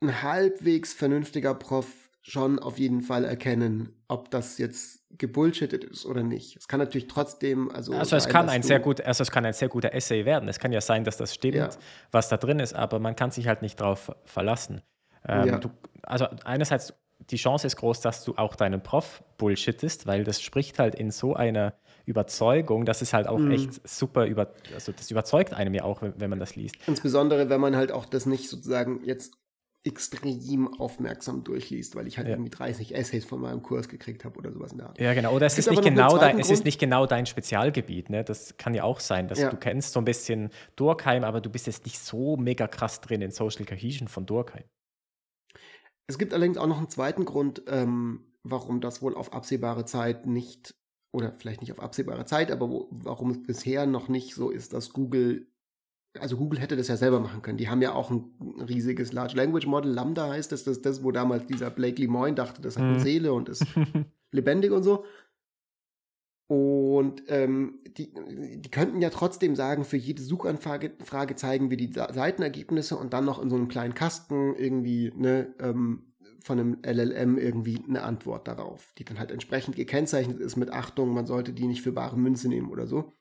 Speaker 1: ein halbwegs vernünftiger Prof schon auf jeden Fall erkennen, ob das jetzt gebullshittet ist oder nicht. Es kann natürlich trotzdem, also.
Speaker 2: Also es kann ein sehr gut, also es kann ein sehr guter Essay werden. Es kann ja sein, dass das stimmt, ja. was da drin ist, aber man kann sich halt nicht drauf verlassen. Ähm, ja. du, also einerseits, die Chance ist groß, dass du auch deinen Prof bullshittest, weil das spricht halt in so einer Überzeugung, das ist halt auch mhm. echt super über, also das überzeugt einem ja auch, wenn, wenn man das liest.
Speaker 1: Insbesondere, wenn man halt auch das nicht sozusagen jetzt extrem aufmerksam durchliest, weil ich halt ja. irgendwie 30 Essays von meinem Kurs gekriegt habe oder sowas in der
Speaker 2: Art. Ja, genau. Oder es, ist nicht, genau dein, es ist nicht genau dein Spezialgebiet. Ne? Das kann ja auch sein, dass ja. du kennst so ein bisschen Durkheim, aber du bist jetzt nicht so mega krass drin in Social Cohesion von Durkheim.
Speaker 1: Es gibt allerdings auch noch einen zweiten Grund, ähm, warum das wohl auf absehbare Zeit nicht, oder vielleicht nicht auf absehbare Zeit, aber wo, warum es bisher noch nicht so ist, dass Google also Google hätte das ja selber machen können. Die haben ja auch ein riesiges Large Language Model. Lambda heißt das, das, das wo damals dieser Blake Lemoyne dachte, das hat eine mhm. Seele und ist lebendig und so. Und ähm, die, die könnten ja trotzdem sagen, für jede Suchanfrage Frage zeigen wir die Seitenergebnisse und dann noch in so einem kleinen Kasten irgendwie ne, ähm, von einem LLM irgendwie eine Antwort darauf, die dann halt entsprechend gekennzeichnet ist mit Achtung, man sollte die nicht für bare Münze nehmen oder so.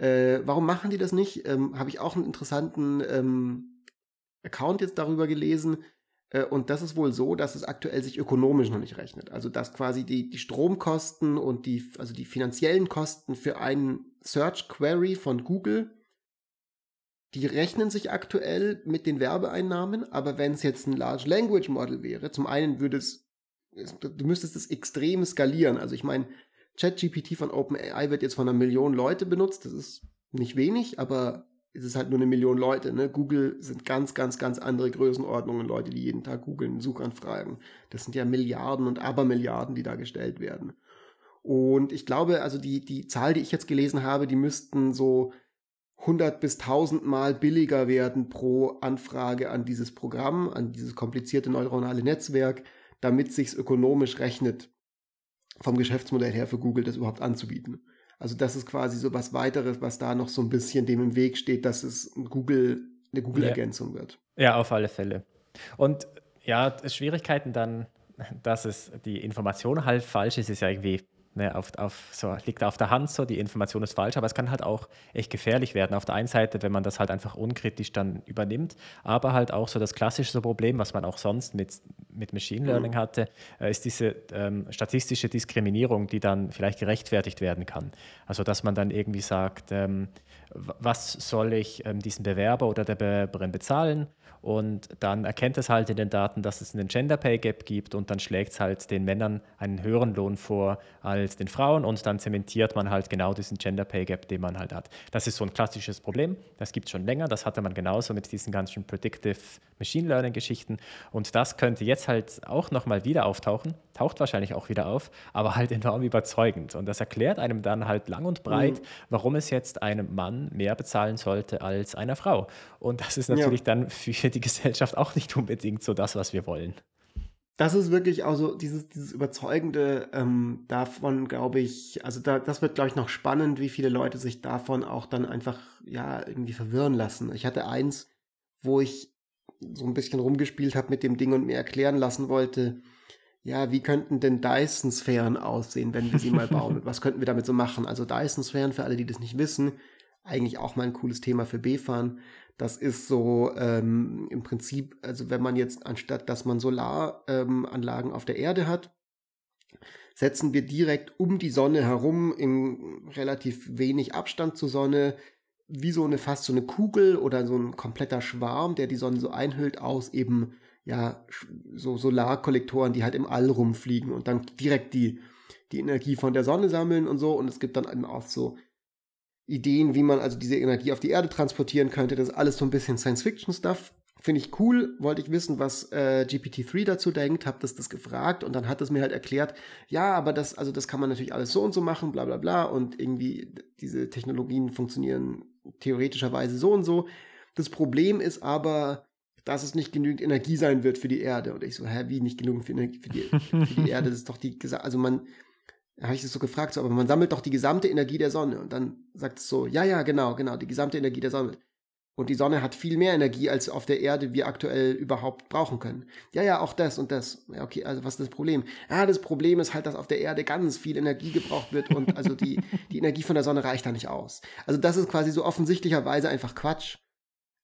Speaker 1: Äh, warum machen die das nicht? Ähm, Habe ich auch einen interessanten ähm, Account jetzt darüber gelesen. Äh, und das ist wohl so, dass es aktuell sich ökonomisch noch nicht rechnet. Also dass quasi die, die Stromkosten und die, also die finanziellen Kosten für einen Search Query von Google, die rechnen sich aktuell mit den Werbeeinnahmen, aber wenn es jetzt ein Large Language Model wäre, zum einen würde es, du müsstest es extrem skalieren. Also ich meine, ChatGPT von OpenAI wird jetzt von einer Million Leute benutzt. Das ist nicht wenig, aber es ist halt nur eine Million Leute. Ne? Google sind ganz, ganz, ganz andere Größenordnungen, Leute, die jeden Tag googeln, Suchanfragen. Das sind ja Milliarden und Abermilliarden, die da gestellt werden. Und ich glaube, also die, die Zahl, die ich jetzt gelesen habe, die müssten so 100 bis 1000 Mal billiger werden pro Anfrage an dieses Programm, an dieses komplizierte neuronale Netzwerk, damit sich's ökonomisch rechnet, vom Geschäftsmodell her für Google das überhaupt anzubieten. Also das ist quasi so was weiteres, was da noch so ein bisschen dem im Weg steht, dass es Google, eine Google-Ergänzung
Speaker 2: ja.
Speaker 1: wird.
Speaker 2: Ja, auf alle Fälle. Und ja, Schwierigkeiten dann, dass es die Information halt falsch ist, ist ja irgendwie Ne, auf, auf, so, liegt auf der Hand so, die Information ist falsch, aber es kann halt auch echt gefährlich werden. Auf der einen Seite, wenn man das halt einfach unkritisch dann übernimmt, aber halt auch so das klassische Problem, was man auch sonst mit, mit Machine Learning mhm. hatte, äh, ist diese ähm, statistische Diskriminierung, die dann vielleicht gerechtfertigt werden kann. Also dass man dann irgendwie sagt, ähm, was soll ich ähm, diesem Bewerber oder der Bewerberin bezahlen? Und dann erkennt es halt in den Daten, dass es einen Gender Pay Gap gibt und dann schlägt es halt den Männern einen höheren Lohn vor als den Frauen und dann zementiert man halt genau diesen Gender Pay Gap, den man halt hat. Das ist so ein klassisches Problem, das gibt es schon länger, das hatte man genauso mit diesen ganzen Predictive Machine Learning Geschichten und das könnte jetzt halt auch nochmal wieder auftauchen, taucht wahrscheinlich auch wieder auf, aber halt enorm überzeugend und das erklärt einem dann halt lang und breit, mhm. warum es jetzt einem Mann mehr bezahlen sollte als einer Frau. Und das ist natürlich ja. dann für die Gesellschaft auch nicht unbedingt so das, was wir wollen.
Speaker 1: Das ist wirklich auch so dieses, dieses Überzeugende ähm, davon, glaube ich, also da, das wird, glaube ich, noch spannend, wie viele Leute sich davon auch dann einfach, ja, irgendwie verwirren lassen. Ich hatte eins, wo ich so ein bisschen rumgespielt habe mit dem Ding und mir erklären lassen wollte, ja, wie könnten denn Dyson-Sphären aussehen, wenn wir sie mal bauen? Und was könnten wir damit so machen? Also Dyson-Sphären, für alle, die das nicht wissen, eigentlich auch mal ein cooles Thema für B-Fahren. Das ist so ähm, im Prinzip, also wenn man jetzt anstatt, dass man Solaranlagen ähm, auf der Erde hat, setzen wir direkt um die Sonne herum in relativ wenig Abstand zur Sonne wie so eine fast so eine Kugel oder so ein kompletter Schwarm, der die Sonne so einhüllt aus eben ja so Solarkollektoren, die halt im All rumfliegen und dann direkt die die Energie von der Sonne sammeln und so und es gibt dann eben auch so Ideen, wie man also diese Energie auf die Erde transportieren könnte. Das ist alles so ein bisschen Science-Fiction-Stuff. Finde ich cool, wollte ich wissen, was äh, GPT-3 dazu denkt, habe das das gefragt und dann hat es mir halt erklärt, ja, aber das, also das kann man natürlich alles so und so machen, bla bla bla und irgendwie diese Technologien funktionieren theoretischerweise so und so. Das Problem ist aber, dass es nicht genügend Energie sein wird für die Erde. Und ich so, hä, wie nicht genügend für, für, die, für die Erde? Das ist doch die, also man, habe ich das so gefragt, so, aber man sammelt doch die gesamte Energie der Sonne. Und dann sagt es so, ja, ja, genau, genau, die gesamte Energie der Sonne. Und die Sonne hat viel mehr Energie, als auf der Erde wir aktuell überhaupt brauchen können. Ja, ja, auch das und das. Ja, okay, also was ist das Problem? Ja, das Problem ist halt, dass auf der Erde ganz viel Energie gebraucht wird und also die, die Energie von der Sonne reicht da nicht aus. Also das ist quasi so offensichtlicherweise einfach Quatsch.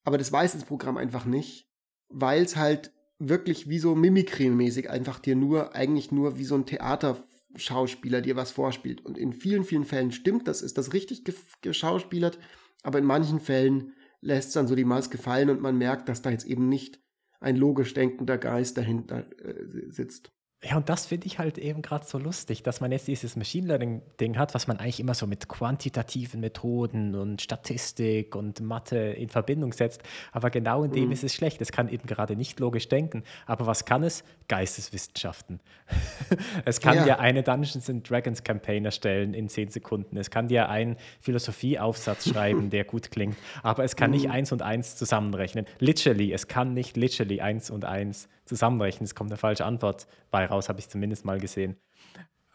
Speaker 1: Aber das weiß das Programm einfach nicht, weil es halt wirklich wie so Mimikry-mäßig einfach dir nur, eigentlich nur wie so ein Theater Schauspieler dir was vorspielt. Und in vielen, vielen Fällen stimmt das, ist das richtig geschauspielert, aber in manchen Fällen lässt es dann so die Maske fallen und man merkt, dass da jetzt eben nicht ein logisch denkender Geist dahinter äh, sitzt.
Speaker 2: Ja, und das finde ich halt eben gerade so lustig, dass man jetzt dieses Machine Learning-Ding hat, was man eigentlich immer so mit quantitativen Methoden und Statistik und Mathe in Verbindung setzt. Aber genau in dem mhm. ist es schlecht. Es kann eben gerade nicht logisch denken. Aber was kann es? Geisteswissenschaften. es kann ja. dir eine Dungeons and Dragons Campaign erstellen in zehn Sekunden. Es kann dir einen Philosophieaufsatz schreiben, der gut klingt. Aber es kann mhm. nicht eins und eins zusammenrechnen. Literally, es kann nicht literally eins und eins zusammenrechnen. Es kommt eine falsche Antwort bei raus, habe ich zumindest mal gesehen.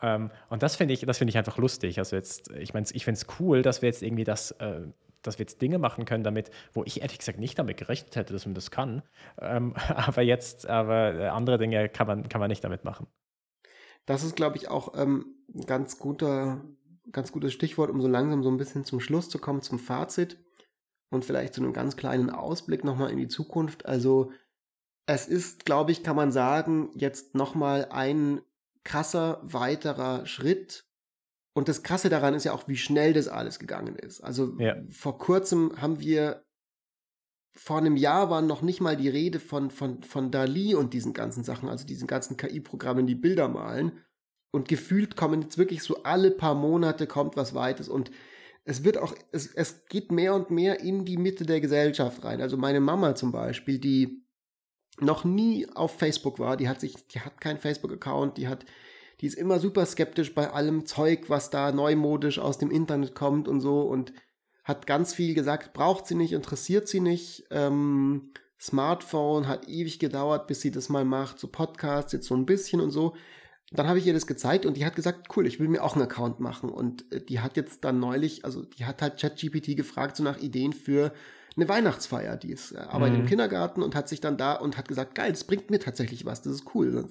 Speaker 2: Ähm, und das finde ich, das ich einfach lustig. Also jetzt, ich meine, ich finde es cool, dass wir jetzt irgendwie das, äh, dass wir jetzt Dinge machen können damit, wo ich ehrlich gesagt nicht damit gerechnet hätte, dass man das kann. Ähm, aber jetzt, aber äh, andere Dinge kann man, kann man nicht damit machen.
Speaker 1: Das ist, glaube ich, auch ähm, ein ganz guter, ganz gutes Stichwort, um so langsam so ein bisschen zum Schluss zu kommen, zum Fazit und vielleicht zu einem ganz kleinen Ausblick nochmal in die Zukunft. Also es ist, glaube ich, kann man sagen, jetzt nochmal ein krasser weiterer Schritt. Und das Krasse daran ist ja auch, wie schnell das alles gegangen ist. Also ja. vor kurzem haben wir, vor einem Jahr waren noch nicht mal die Rede von, von, von Dali und diesen ganzen Sachen, also diesen ganzen KI-Programmen, die Bilder malen. Und gefühlt kommen jetzt wirklich so alle paar Monate kommt was Weites und es wird auch, es, es geht mehr und mehr in die Mitte der Gesellschaft rein. Also meine Mama zum Beispiel, die noch nie auf Facebook war, die hat sich, die hat keinen Facebook-Account, die hat, die ist immer super skeptisch bei allem Zeug, was da neumodisch aus dem Internet kommt und so und hat ganz viel gesagt, braucht sie nicht, interessiert sie nicht. Ähm, Smartphone hat ewig gedauert, bis sie das mal macht, so Podcasts jetzt so ein bisschen und so. Dann habe ich ihr das gezeigt und die hat gesagt, cool, ich will mir auch einen Account machen. Und äh, die hat jetzt dann neulich, also die hat halt ChatGPT gefragt, so nach Ideen für eine Weihnachtsfeier, die ist, äh, arbeitet mhm. im Kindergarten und hat sich dann da und hat gesagt, geil, das bringt mir tatsächlich was, das ist cool.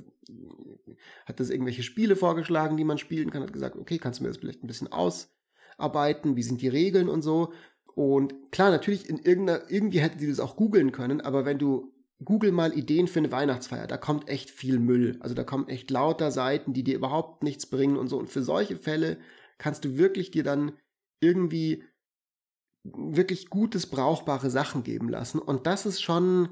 Speaker 1: Hat das irgendwelche Spiele vorgeschlagen, die man spielen kann, hat gesagt, okay, kannst du mir das vielleicht ein bisschen ausarbeiten, wie sind die Regeln und so. Und klar, natürlich in irgendeiner, irgendwie hätte sie das auch googeln können, aber wenn du Google mal Ideen für eine Weihnachtsfeier, da kommt echt viel Müll. Also da kommen echt lauter Seiten, die dir überhaupt nichts bringen und so. Und für solche Fälle kannst du wirklich dir dann irgendwie wirklich gutes, brauchbare Sachen geben lassen. Und das ist schon,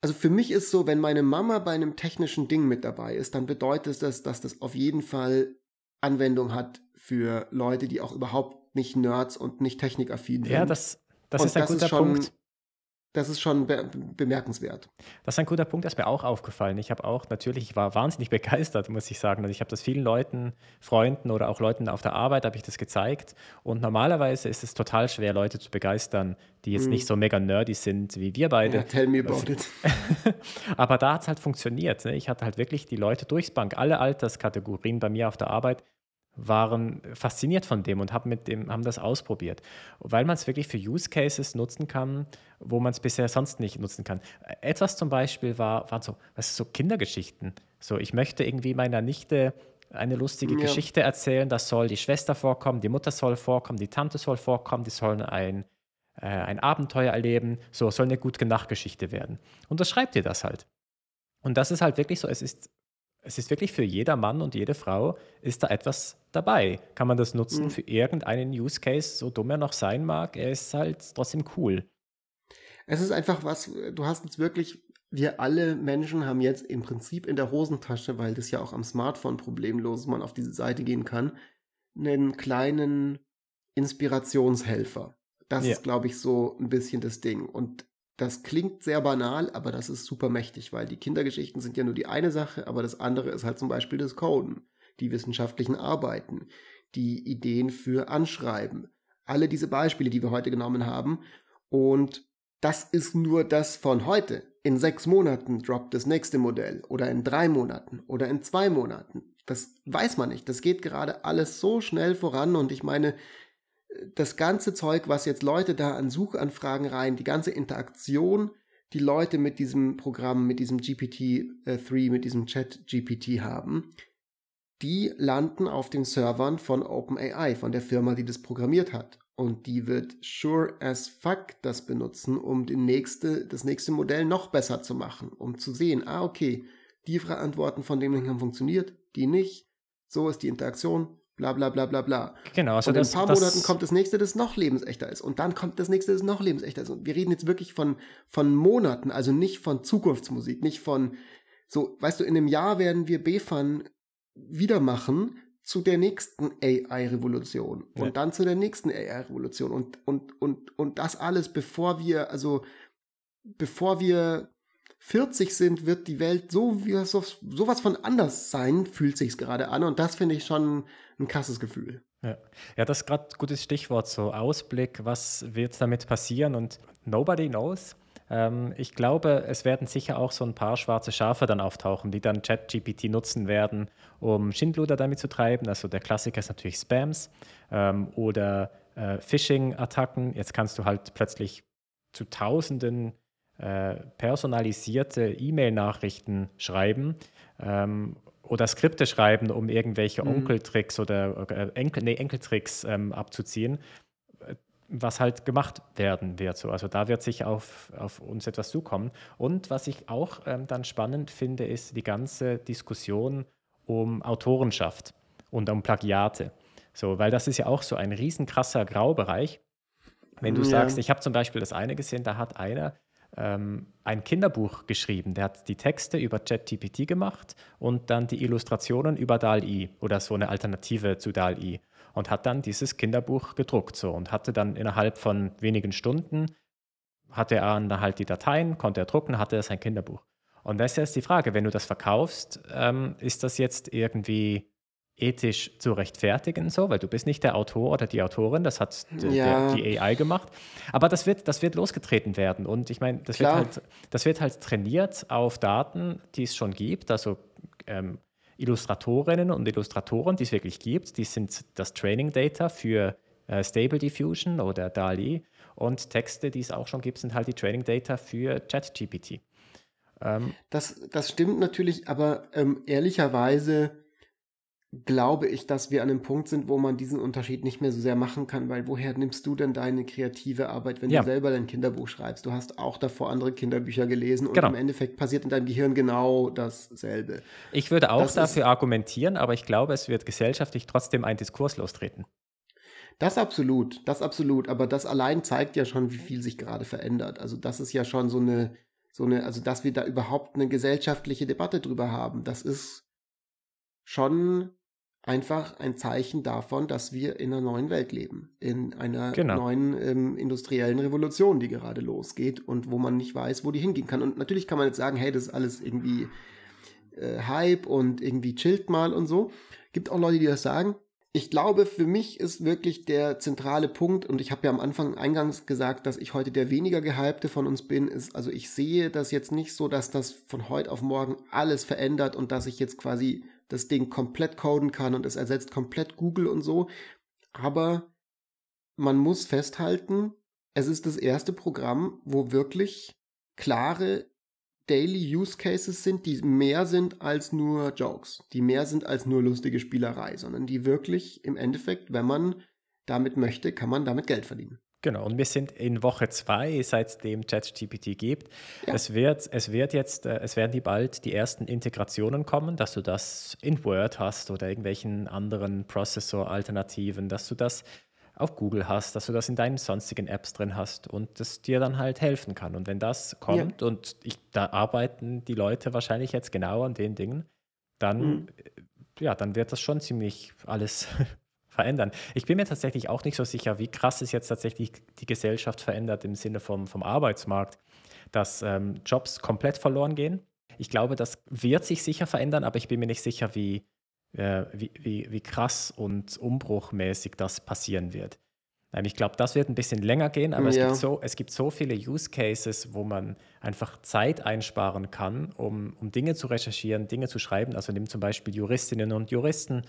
Speaker 1: also für mich ist so, wenn meine Mama bei einem technischen Ding mit dabei ist, dann bedeutet das, dass das auf jeden Fall Anwendung hat für Leute, die auch überhaupt nicht Nerds und nicht technikaffin sind.
Speaker 2: Ja, das, das ist ein das guter ist schon, Punkt
Speaker 1: das ist schon be bemerkenswert.
Speaker 2: Das ist ein guter Punkt, das ist mir auch aufgefallen. Ich habe auch natürlich, ich war wahnsinnig begeistert, muss ich sagen. Also ich habe das vielen Leuten, Freunden oder auch Leuten auf der Arbeit, habe ich das gezeigt. Und normalerweise ist es total schwer, Leute zu begeistern, die jetzt mm. nicht so mega nerdy sind wie wir beide. Ja,
Speaker 1: tell me about it.
Speaker 2: Aber da hat es halt funktioniert. Ne? Ich hatte halt wirklich die Leute durchs Bank, alle Alterskategorien bei mir auf der Arbeit waren fasziniert von dem und haben mit dem haben das ausprobiert, weil man es wirklich für Use Cases nutzen kann, wo man es bisher sonst nicht nutzen kann. Etwas zum Beispiel war waren so was ist so Kindergeschichten. So ich möchte irgendwie meiner Nichte eine lustige ja. Geschichte erzählen. Das soll die Schwester vorkommen, die Mutter soll vorkommen, die Tante soll vorkommen, die sollen ein äh, ein Abenteuer erleben. So soll eine gute Nachtgeschichte werden. Und das schreibt ihr das halt. Und das ist halt wirklich so. Es ist es ist wirklich für jeder Mann und jede Frau ist da etwas dabei. Kann man das nutzen mhm. für irgendeinen Use Case, so dumm er noch sein mag, er ist halt trotzdem cool.
Speaker 1: Es ist einfach was, du hast jetzt wirklich, wir alle Menschen haben jetzt im Prinzip in der Hosentasche, weil das ja auch am Smartphone problemlos man auf diese Seite gehen kann, einen kleinen Inspirationshelfer. Das ja. ist, glaube ich, so ein bisschen das Ding. Und das klingt sehr banal, aber das ist super mächtig, weil die Kindergeschichten sind ja nur die eine Sache, aber das andere ist halt zum Beispiel das Coden, die wissenschaftlichen Arbeiten, die Ideen für Anschreiben. Alle diese Beispiele, die wir heute genommen haben. Und das ist nur das von heute. In sechs Monaten droppt das nächste Modell oder in drei Monaten oder in zwei Monaten. Das weiß man nicht. Das geht gerade alles so schnell voran und ich meine, das ganze Zeug, was jetzt Leute da an Suchanfragen rein, die ganze Interaktion, die Leute mit diesem Programm, mit diesem GPT-3, mit diesem Chat-GPT haben, die landen auf den Servern von OpenAI, von der Firma, die das programmiert hat. Und die wird sure as fuck das benutzen, um den nächste, das nächste Modell noch besser zu machen, um zu sehen, ah, okay, die Antworten von dem haben funktioniert, die nicht. So ist die Interaktion, bla bla bla bla bla.
Speaker 2: Genau,
Speaker 1: also und in das, ein paar das, Monaten kommt das nächste, das noch lebensechter ist. Und dann kommt das nächste, das noch lebensechter ist. Und wir reden jetzt wirklich von, von Monaten, also nicht von Zukunftsmusik, nicht von so, weißt du, in einem Jahr werden wir BFAN wieder machen zu der nächsten AI-Revolution und ja. dann zu der nächsten AI-Revolution und, und, und, und das alles, bevor wir, also bevor wir 40 sind, wird die Welt so wie so, sowas von anders sein, fühlt sich gerade an. Und das finde ich schon ein krasses Gefühl.
Speaker 2: Ja, ja das ist gerade ein gutes Stichwort, so Ausblick, was wird damit passieren und nobody knows. Ähm, ich glaube, es werden sicher auch so ein paar schwarze Schafe dann auftauchen, die dann ChatGPT nutzen werden, um Schindluder damit zu treiben. Also der Klassiker ist natürlich Spams ähm, oder äh, Phishing-Attacken. Jetzt kannst du halt plötzlich zu Tausenden äh, personalisierte E-Mail-Nachrichten schreiben ähm, oder Skripte schreiben, um irgendwelche mhm. Onkeltricks oder äh, Enkel, nee, Enkeltricks ähm, abzuziehen, was halt gemacht werden wird. So. Also da wird sich auf, auf uns etwas zukommen. Und was ich auch ähm, dann spannend finde, ist die ganze Diskussion um Autorenschaft und um Plagiate. So, weil das ist ja auch so ein riesenkrasser Graubereich. Wenn du ja. sagst, ich habe zum Beispiel das eine gesehen, da hat einer ähm, ein Kinderbuch geschrieben. Der hat die Texte über ChatGPT gemacht und dann die Illustrationen über DAL-I oder so eine Alternative zu DAL-I und hat dann dieses Kinderbuch gedruckt so und hatte dann innerhalb von wenigen Stunden hatte er dann halt die Dateien, konnte er drucken, hatte er sein Kinderbuch. Und das ist jetzt die Frage, wenn du das verkaufst, ähm, ist das jetzt irgendwie ethisch zu rechtfertigen, so, weil du bist nicht der Autor oder die Autorin, das hat ja. der, die AI gemacht. Aber das wird, das wird losgetreten werden. Und ich meine, das, wird halt, das wird halt trainiert auf Daten, die es schon gibt. Also ähm, Illustratorinnen und Illustratoren, die es wirklich gibt, die sind das Training Data für äh, Stable Diffusion oder DALI. Und Texte, die es auch schon gibt, sind halt die Training Data für ChatGPT.
Speaker 1: Ähm, das, das stimmt natürlich, aber ähm, ehrlicherweise glaube ich, dass wir an einem Punkt sind, wo man diesen Unterschied nicht mehr so sehr machen kann, weil woher nimmst du denn deine kreative Arbeit, wenn ja. du selber dein Kinderbuch schreibst? Du hast auch davor andere Kinderbücher gelesen und genau. im Endeffekt passiert in deinem Gehirn genau dasselbe.
Speaker 2: Ich würde auch das dafür argumentieren, aber ich glaube, es wird gesellschaftlich trotzdem ein Diskurs lostreten.
Speaker 1: Das absolut, das absolut. Aber das allein zeigt ja schon, wie viel sich gerade verändert. Also das ist ja schon so eine, so eine, also dass wir da überhaupt eine gesellschaftliche Debatte drüber haben, das ist schon einfach ein Zeichen davon, dass wir in einer neuen Welt leben, in einer genau. neuen ähm, industriellen Revolution, die gerade losgeht und wo man nicht weiß, wo die hingehen kann. Und natürlich kann man jetzt sagen, hey, das ist alles irgendwie äh, Hype und irgendwie chillt mal und so. Gibt auch Leute, die das sagen ich glaube, für mich ist wirklich der zentrale Punkt, und ich habe ja am Anfang eingangs gesagt, dass ich heute der weniger gehypte von uns bin, ist, also ich sehe das jetzt nicht so, dass das von heute auf morgen alles verändert und dass ich jetzt quasi das Ding komplett coden kann und es ersetzt komplett Google und so. Aber man muss festhalten, es ist das erste Programm, wo wirklich klare Daily Use Cases sind, die mehr sind als nur Jokes, die mehr sind als nur lustige Spielerei, sondern die wirklich im Endeffekt, wenn man damit möchte, kann man damit Geld verdienen.
Speaker 2: Genau, und wir sind in Woche zwei, seitdem ChatGPT gibt. Ja. Es, wird, es wird jetzt, äh, es werden die bald die ersten Integrationen kommen, dass du das in Word hast oder irgendwelchen anderen Prozessor-Alternativen, dass du das auf Google hast, dass du das in deinen sonstigen Apps drin hast und das dir dann halt helfen kann. Und wenn das kommt ja. und ich, da arbeiten die Leute wahrscheinlich jetzt genau an den Dingen, dann, mhm. ja, dann wird das schon ziemlich alles verändern. Ich bin mir tatsächlich auch nicht so sicher, wie krass es jetzt tatsächlich die Gesellschaft verändert im Sinne vom, vom Arbeitsmarkt, dass ähm, Jobs komplett verloren gehen. Ich glaube, das wird sich sicher verändern, aber ich bin mir nicht sicher, wie, äh, wie, wie, wie krass und umbruchmäßig das passieren wird. Ähm, ich glaube, das wird ein bisschen länger gehen, aber ja. es, gibt so, es gibt so viele Use Cases, wo man einfach Zeit einsparen kann, um, um Dinge zu recherchieren, Dinge zu schreiben. Also nimm zum Beispiel Juristinnen und Juristen,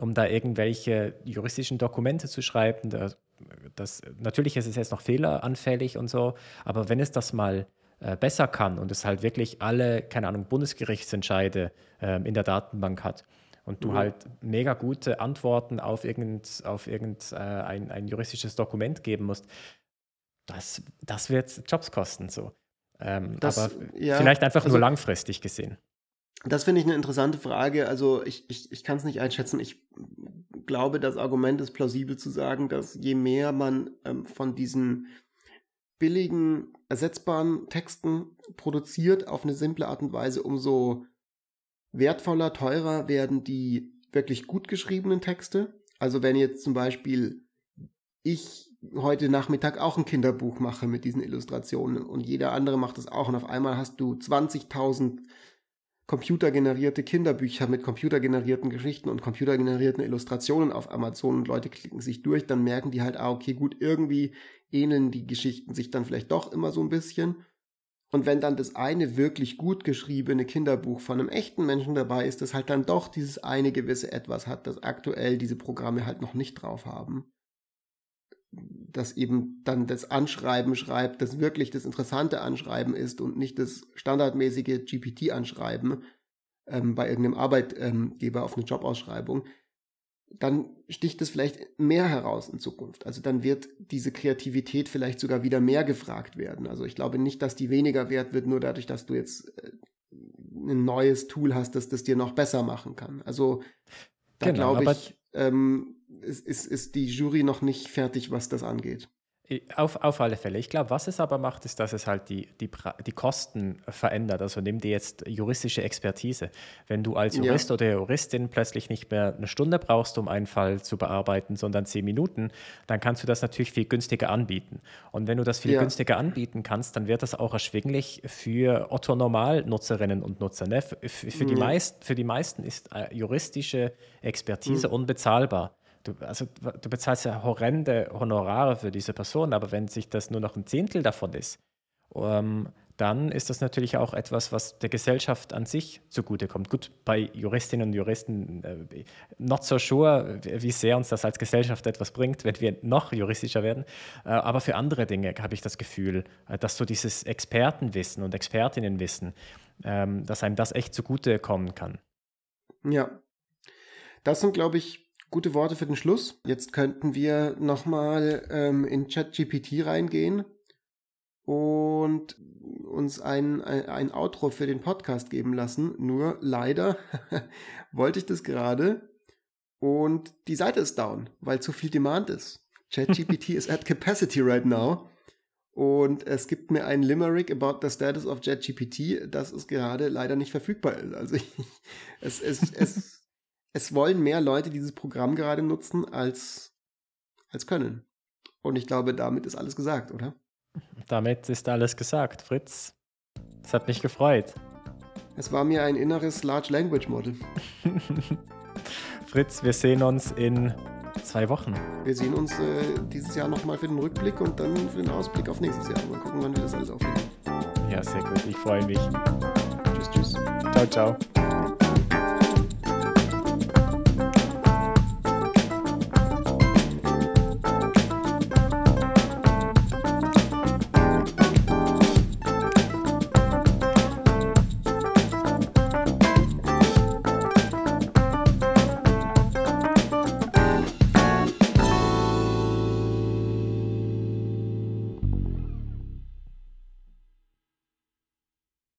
Speaker 2: um da irgendwelche juristischen Dokumente zu schreiben. Das, das, natürlich ist es jetzt noch fehleranfällig und so, aber wenn es das mal äh, besser kann und es halt wirklich alle, keine Ahnung, Bundesgerichtsentscheide äh, in der Datenbank hat, und du mhm. halt mega gute Antworten auf irgendein, auf irgend, äh, ein, ein juristisches Dokument geben musst, das, das wird Jobs kosten so. Ähm, das, aber ja, vielleicht einfach also, nur langfristig gesehen.
Speaker 1: Das finde ich eine interessante Frage. Also ich, ich, ich kann es nicht einschätzen. Ich glaube, das Argument ist plausibel zu sagen, dass je mehr man ähm, von diesen billigen, ersetzbaren Texten produziert auf eine simple Art und Weise, umso wertvoller, teurer werden die wirklich gut geschriebenen Texte. Also wenn jetzt zum Beispiel ich heute Nachmittag auch ein Kinderbuch mache mit diesen Illustrationen und jeder andere macht das auch und auf einmal hast du 20.000 computergenerierte Kinderbücher mit computergenerierten Geschichten und computergenerierten Illustrationen auf Amazon und Leute klicken sich durch, dann merken die halt, ah, okay, gut, irgendwie ähneln die Geschichten sich dann vielleicht doch immer so ein bisschen. Und wenn dann das eine wirklich gut geschriebene Kinderbuch von einem echten Menschen dabei ist, das halt dann doch dieses eine gewisse Etwas hat, das aktuell diese Programme halt noch nicht drauf haben. Das eben dann das Anschreiben schreibt, das wirklich das interessante Anschreiben ist und nicht das standardmäßige GPT-Anschreiben ähm, bei irgendeinem Arbeitgeber auf eine Jobausschreibung dann sticht es vielleicht mehr heraus in Zukunft. Also dann wird diese Kreativität vielleicht sogar wieder mehr gefragt werden. Also ich glaube nicht, dass die weniger wert wird, nur dadurch, dass du jetzt äh, ein neues Tool hast, das das dir noch besser machen kann. Also da genau, glaube ich, ähm, ist, ist, ist die Jury noch nicht fertig, was das angeht.
Speaker 2: Auf, auf alle Fälle. Ich glaube, was es aber macht, ist, dass es halt die, die, die Kosten verändert. Also nimm dir jetzt juristische Expertise. Wenn du als Jurist ja. oder Juristin plötzlich nicht mehr eine Stunde brauchst, um einen Fall zu bearbeiten, sondern zehn Minuten, dann kannst du das natürlich viel günstiger anbieten. Und wenn du das viel ja. günstiger anbieten kannst, dann wird das auch erschwinglich für Otto-Normal-Nutzerinnen und Nutzer. Ne? Für, für, die meist, für die meisten ist äh, juristische Expertise mhm. unbezahlbar. Du, also, du bezahlst ja horrende Honorare für diese Person, aber wenn sich das nur noch ein Zehntel davon ist, ähm, dann ist das natürlich auch etwas, was der Gesellschaft an sich zugutekommt. Gut, bei Juristinnen und Juristen äh, not so sure, wie sehr uns das als Gesellschaft etwas bringt, wenn wir noch juristischer werden. Äh, aber für andere Dinge habe ich das Gefühl, äh, dass so dieses Expertenwissen und Expertinnenwissen, ähm, dass einem das echt zugutekommen kann.
Speaker 1: Ja, das sind, glaube ich, gute Worte für den Schluss. Jetzt könnten wir nochmal ähm, in ChatGPT reingehen und uns ein, ein, ein Outro für den Podcast geben lassen. Nur leider wollte ich das gerade und die Seite ist down, weil zu viel Demand ist. ChatGPT is at capacity right now. Und es gibt mir ein Limerick about the status of ChatGPT, das ist gerade leider nicht verfügbar Also ich, es, es, es, es wollen mehr Leute dieses Programm gerade nutzen, als, als können. Und ich glaube, damit ist alles gesagt, oder?
Speaker 2: Damit ist alles gesagt, Fritz. Es hat mich gefreut.
Speaker 1: Es war mir ein inneres Large Language Model.
Speaker 2: Fritz, wir sehen uns in zwei Wochen.
Speaker 1: Wir sehen uns äh, dieses Jahr nochmal für den Rückblick und dann für den Ausblick auf nächstes Jahr. Mal gucken, wann wir das alles aufnehmen.
Speaker 2: Ja, sehr gut. Ich freue mich.
Speaker 1: Tschüss, tschüss.
Speaker 2: Ciao, ciao.